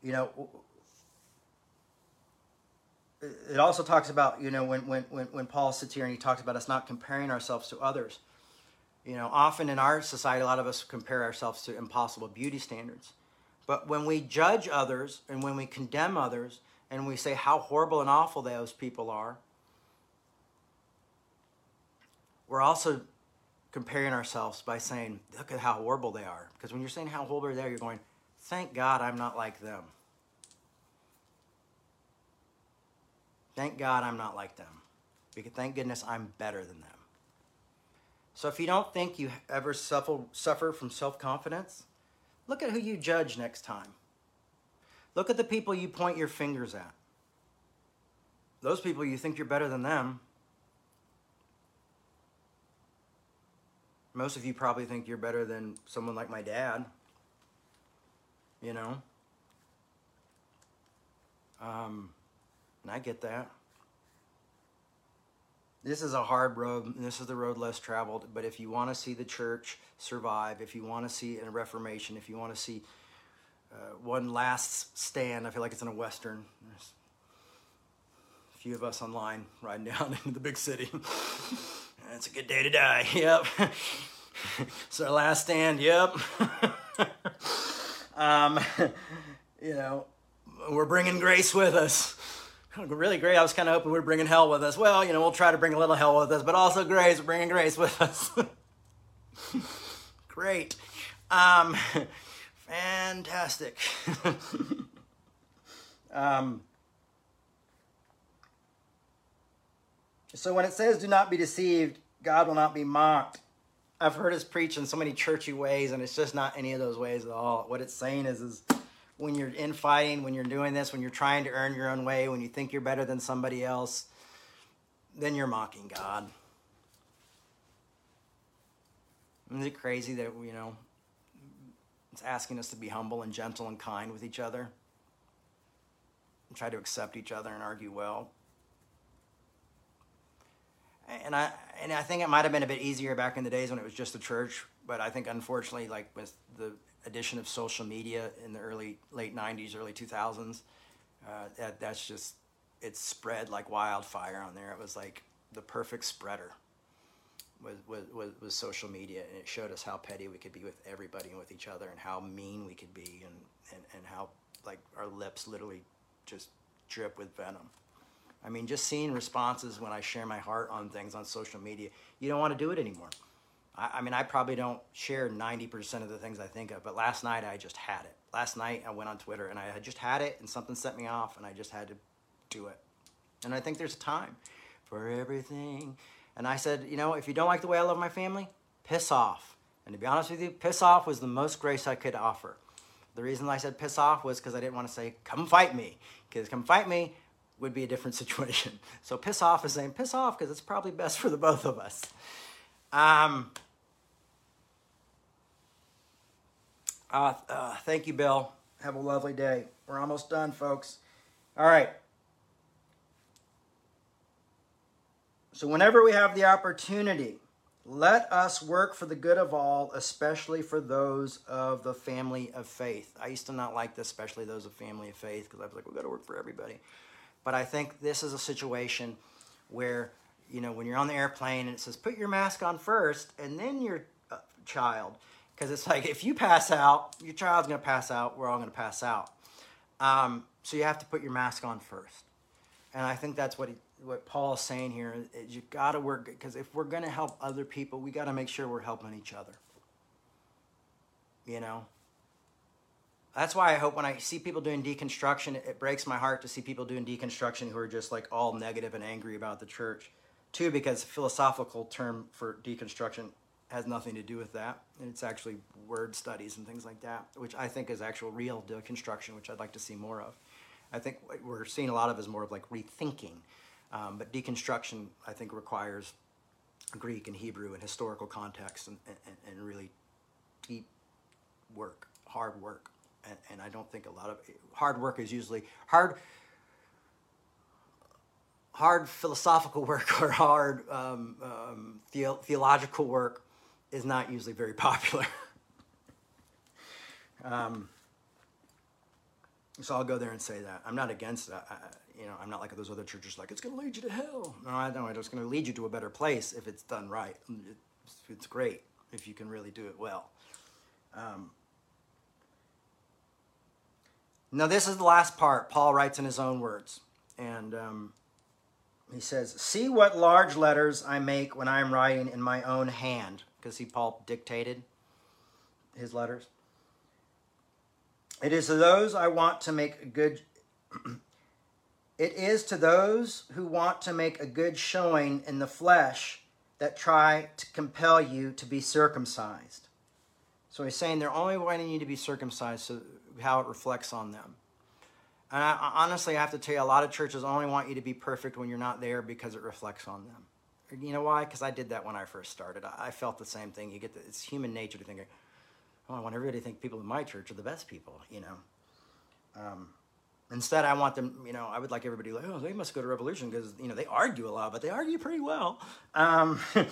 you know, it also talks about, you know, when, when, when, when Paul sits here and he talks about us not comparing ourselves to others. You know, often in our society, a lot of us compare ourselves to impossible beauty standards. But when we judge others and when we condemn others and we say how horrible and awful those people are, we're also comparing ourselves by saying, look at how horrible they are. Because when you're saying how horrible they are, you're going, thank God I'm not like them. Thank God I'm not like them. Because thank goodness I'm better than them. So if you don't think you ever suffer, suffer from self confidence, look at who you judge next time. Look at the people you point your fingers at. Those people you think you're better than them. Most of you probably think you're better than someone like my dad. You know? Um, And I get that. This is a hard road. This is the road less traveled. But if you want to see the church survive, if you want to see a reformation, if you want to see uh, one last stand, I feel like it's in a western. There's a few of us online riding down into the big city. it's a good day to die. Yep. it's our last stand. Yep. um, you know, we're bringing grace with us really great. I was kind of hoping we are bringing hell with us. Well, you know, we'll try to bring a little hell with us, but also grace. Bringing grace with us. great. Um, fantastic. um, so when it says, do not be deceived, God will not be mocked. I've heard us preach in so many churchy ways, and it's just not any of those ways at all. What it's saying is, is when you're infighting, when you're doing this, when you're trying to earn your own way, when you think you're better than somebody else, then you're mocking God. Isn't it crazy that, you know, it's asking us to be humble and gentle and kind with each other? And try to accept each other and argue well. And I and I think it might have been a bit easier back in the days when it was just the church, but I think unfortunately, like with the addition of social media in the early late 90s early 2000s uh, that, that's just it spread like wildfire on there. It was like the perfect spreader was, was, was, social media and it showed us how petty we could be with everybody and with each other and how mean we could be and, and, and how like our lips literally just drip with venom. I mean just seeing responses when i share my heart on things on social media you don't want to do it anymore I, I mean, I probably don't share 90% of the things I think of, but last night I just had it. Last night I went on Twitter and I had just had it and something set me off and I just had to do it. And I think there's a time for everything. And I said, you know, if you don't like the way I love my family, piss off. And to be honest with you, piss off was the most grace I could offer. The reason I said piss off was because I didn't want to say, come fight me. Because come fight me would be a different situation. So piss off is saying piss off because it's probably best for the both of us. Um, Uh, uh, thank you, Bill. Have a lovely day. We're almost done, folks. All right. So, whenever we have the opportunity, let us work for the good of all, especially for those of the family of faith. I used to not like this, especially those of family of faith, because I was like, we've got to work for everybody. But I think this is a situation where, you know, when you're on the airplane and it says, put your mask on first and then your uh, child because it's like if you pass out, your child's going to pass out. We're all going to pass out. Um, so you have to put your mask on first, and I think that's what he, what Paul is saying here. Is you got to work because if we're going to help other people, we got to make sure we're helping each other. You know. That's why I hope when I see people doing deconstruction, it, it breaks my heart to see people doing deconstruction who are just like all negative and angry about the church. Too, because philosophical term for deconstruction has nothing to do with that. And it's actually word studies and things like that, which I think is actual real deconstruction, which I'd like to see more of. I think what we're seeing a lot of is more of like rethinking. Um, but deconstruction, I think, requires Greek and Hebrew and historical context and, and, and really deep work, hard work. And, and I don't think a lot of hard work is usually hard hard philosophical work or hard um, um, the- theological work is not usually very popular. um, so I'll go there and say that. I'm not against that. I, you know, I'm not like those other churches like, it's going to lead you to hell. No, I don't. It's going to lead you to a better place if it's done right. It's, it's great if you can really do it well. Um, now, this is the last part. Paul writes in his own words. And um, he says, See what large letters I make when I am writing in my own hand because see, Paul dictated his letters. It is to those I want to make a good. it is to those who want to make a good showing in the flesh that try to compel you to be circumcised. So he's saying they're only wanting you to be circumcised, so how it reflects on them. And I, honestly, I have to tell you, a lot of churches only want you to be perfect when you're not there because it reflects on them. You know why? Because I did that when I first started. I, felt the same thing. You get the, it's human nature to think, oh, I want everybody to think people in my church are the best people. You know. Um, Instead, I want them, you know, I would like everybody like, oh, they must go to Revolution because, you know, they argue a lot, but they argue pretty well. Um,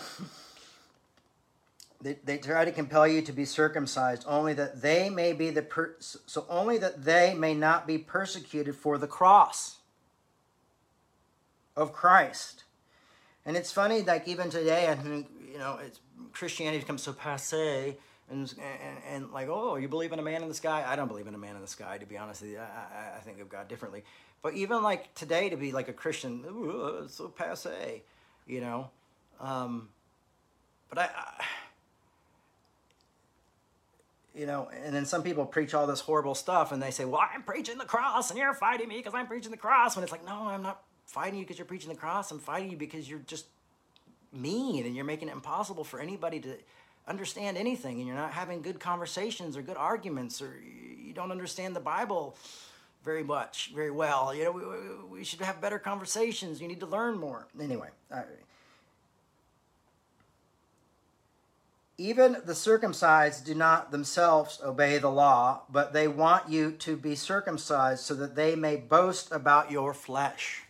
they, they try to compel you to be circumcised only that they may be the, per- so only that they may not be persecuted for the cross of Christ. And it's funny, like even today, I think, you know, it's, Christianity becomes so passe and, and, and, like, oh, you believe in a man in the sky? I don't believe in a man in the sky, to be honest with you. I, I, think of God differently. But even like today, to be like a Christian, ooh, so passe, you know. Um, but I, I, you know, and then some people preach all this horrible stuff, and they say, well, I'm preaching the cross, and you're fighting me because I'm preaching the cross. When it's like, no, I'm not fighting you because you're preaching the cross. I'm fighting you because you're just mean and you're making it impossible for anybody to understand anything and you're not having good conversations or good arguments or you don't understand the Bible very much, very well. You know, we, we should have better conversations. You need to learn more. Anyway, even the circumcised do not themselves obey the law, but they want you to be circumcised so that they may boast about your flesh.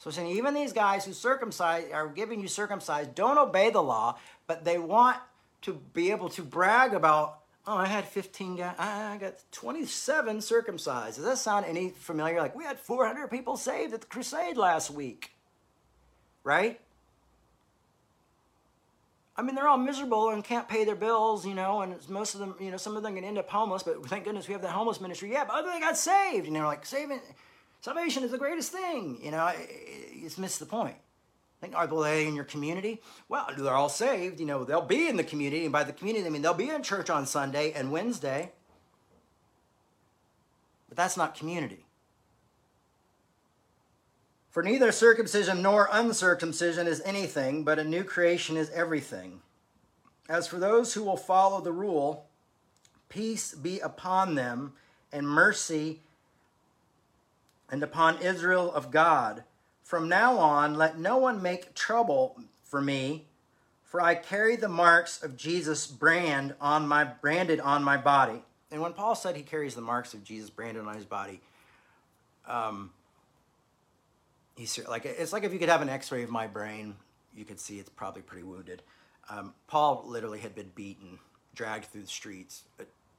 So saying even these guys who circumcise are giving you circumcised don't obey the law, but they want to be able to brag about, oh, I had 15 guys, I got 27 circumcised. Does that sound any familiar? Like we had 400 people saved at the crusade last week, right? I mean, they're all miserable and can't pay their bills, you know, and most of them, you know, some of them can end up homeless, but thank goodness we have the homeless ministry. Yeah, but other they got saved, you know, like saving Salvation is the greatest thing. You know, it's missed the point. Think, are they in your community? Well, they're all saved. You know, they'll be in the community. And by the community, I mean they'll be in church on Sunday and Wednesday. But that's not community. For neither circumcision nor uncircumcision is anything, but a new creation is everything. As for those who will follow the rule, peace be upon them, and mercy and upon Israel of God. From now on, let no one make trouble for me, for I carry the marks of Jesus brand on my branded on my body. And when Paul said he carries the marks of Jesus branded on his body, um, he's like it's like if you could have an X-ray of my brain, you could see it's probably pretty wounded. Um, Paul literally had been beaten, dragged through the streets.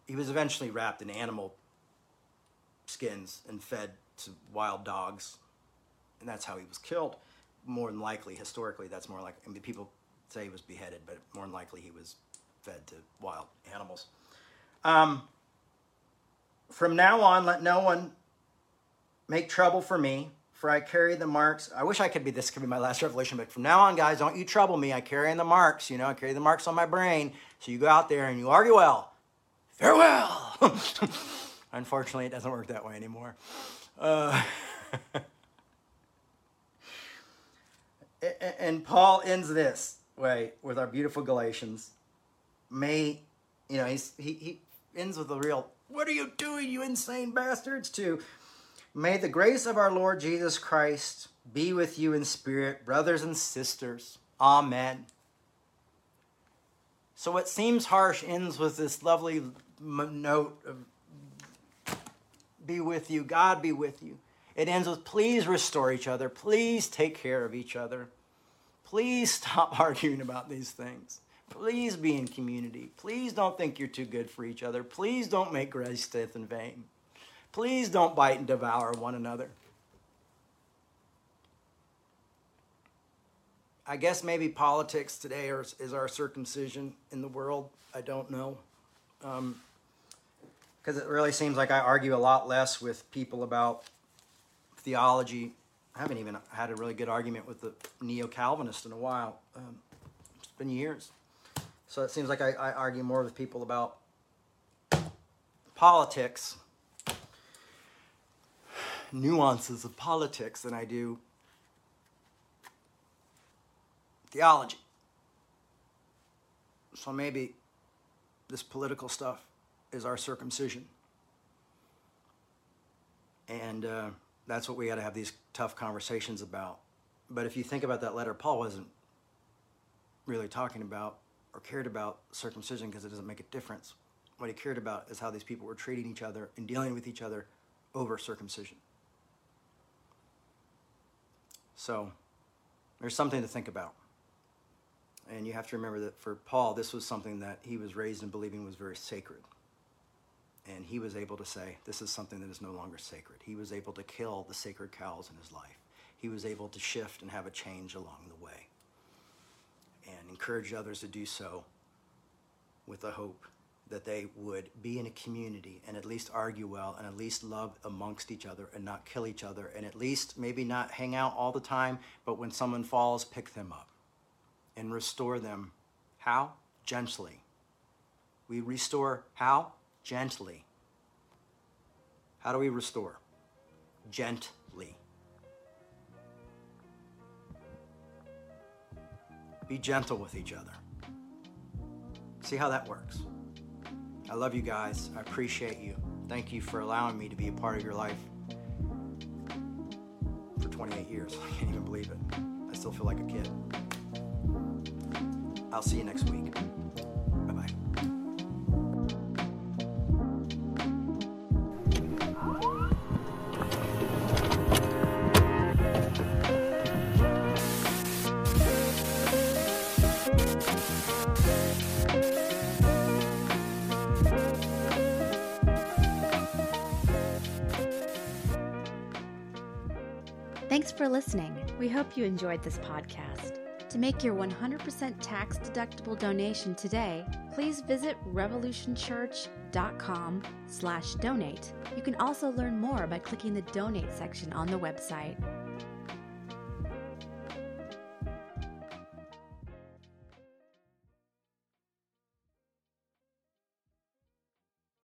He was eventually wrapped in animal skins and fed to wild dogs, and that's how he was killed. More than likely, historically, that's more like. I mean, people say he was beheaded, but more than likely he was fed to wild animals. Um, from now on, let no one make trouble for me, for I carry the marks. I wish I could be this could be my last revelation, but from now on, guys, don't you trouble me. I carry in the marks, you know, I carry the marks on my brain. So you go out there and you argue well. Farewell. Unfortunately, it doesn't work that way anymore. Uh, and Paul ends this way with our beautiful Galatians. May, you know, he's, he, he ends with a real, what are you doing, you insane bastards? To may the grace of our Lord Jesus Christ be with you in spirit, brothers and sisters. Amen. So what seems harsh ends with this lovely note of be with you. God be with you. It ends with please restore each other. Please take care of each other. Please stop arguing about these things. Please be in community. Please don't think you're too good for each other. Please don't make grace death in vain. Please don't bite and devour one another. I guess maybe politics today is our circumcision in the world. I don't know. Um, because it really seems like I argue a lot less with people about theology. I haven't even had a really good argument with the neo Calvinist in a while. Um, it's been years. So it seems like I, I argue more with people about politics, nuances of politics, than I do theology. So maybe this political stuff is our circumcision. And uh, that's what we got to have these tough conversations about. But if you think about that letter, Paul wasn't really talking about or cared about circumcision because it doesn't make a difference. What he cared about is how these people were treating each other and dealing with each other over circumcision. So there's something to think about. And you have to remember that for Paul, this was something that he was raised in believing was very sacred. And he was able to say, This is something that is no longer sacred. He was able to kill the sacred cows in his life. He was able to shift and have a change along the way and encourage others to do so with the hope that they would be in a community and at least argue well and at least love amongst each other and not kill each other and at least maybe not hang out all the time, but when someone falls, pick them up and restore them. How? Gently. We restore how? Gently. How do we restore? Gently. Be gentle with each other. See how that works. I love you guys. I appreciate you. Thank you for allowing me to be a part of your life for 28 years. I can't even believe it. I still feel like a kid. I'll see you next week. For listening. We hope you enjoyed this podcast. To make your 100% tax deductible donation today, please visit revolutionchurch.com slash donate. You can also learn more by clicking the donate section on the website.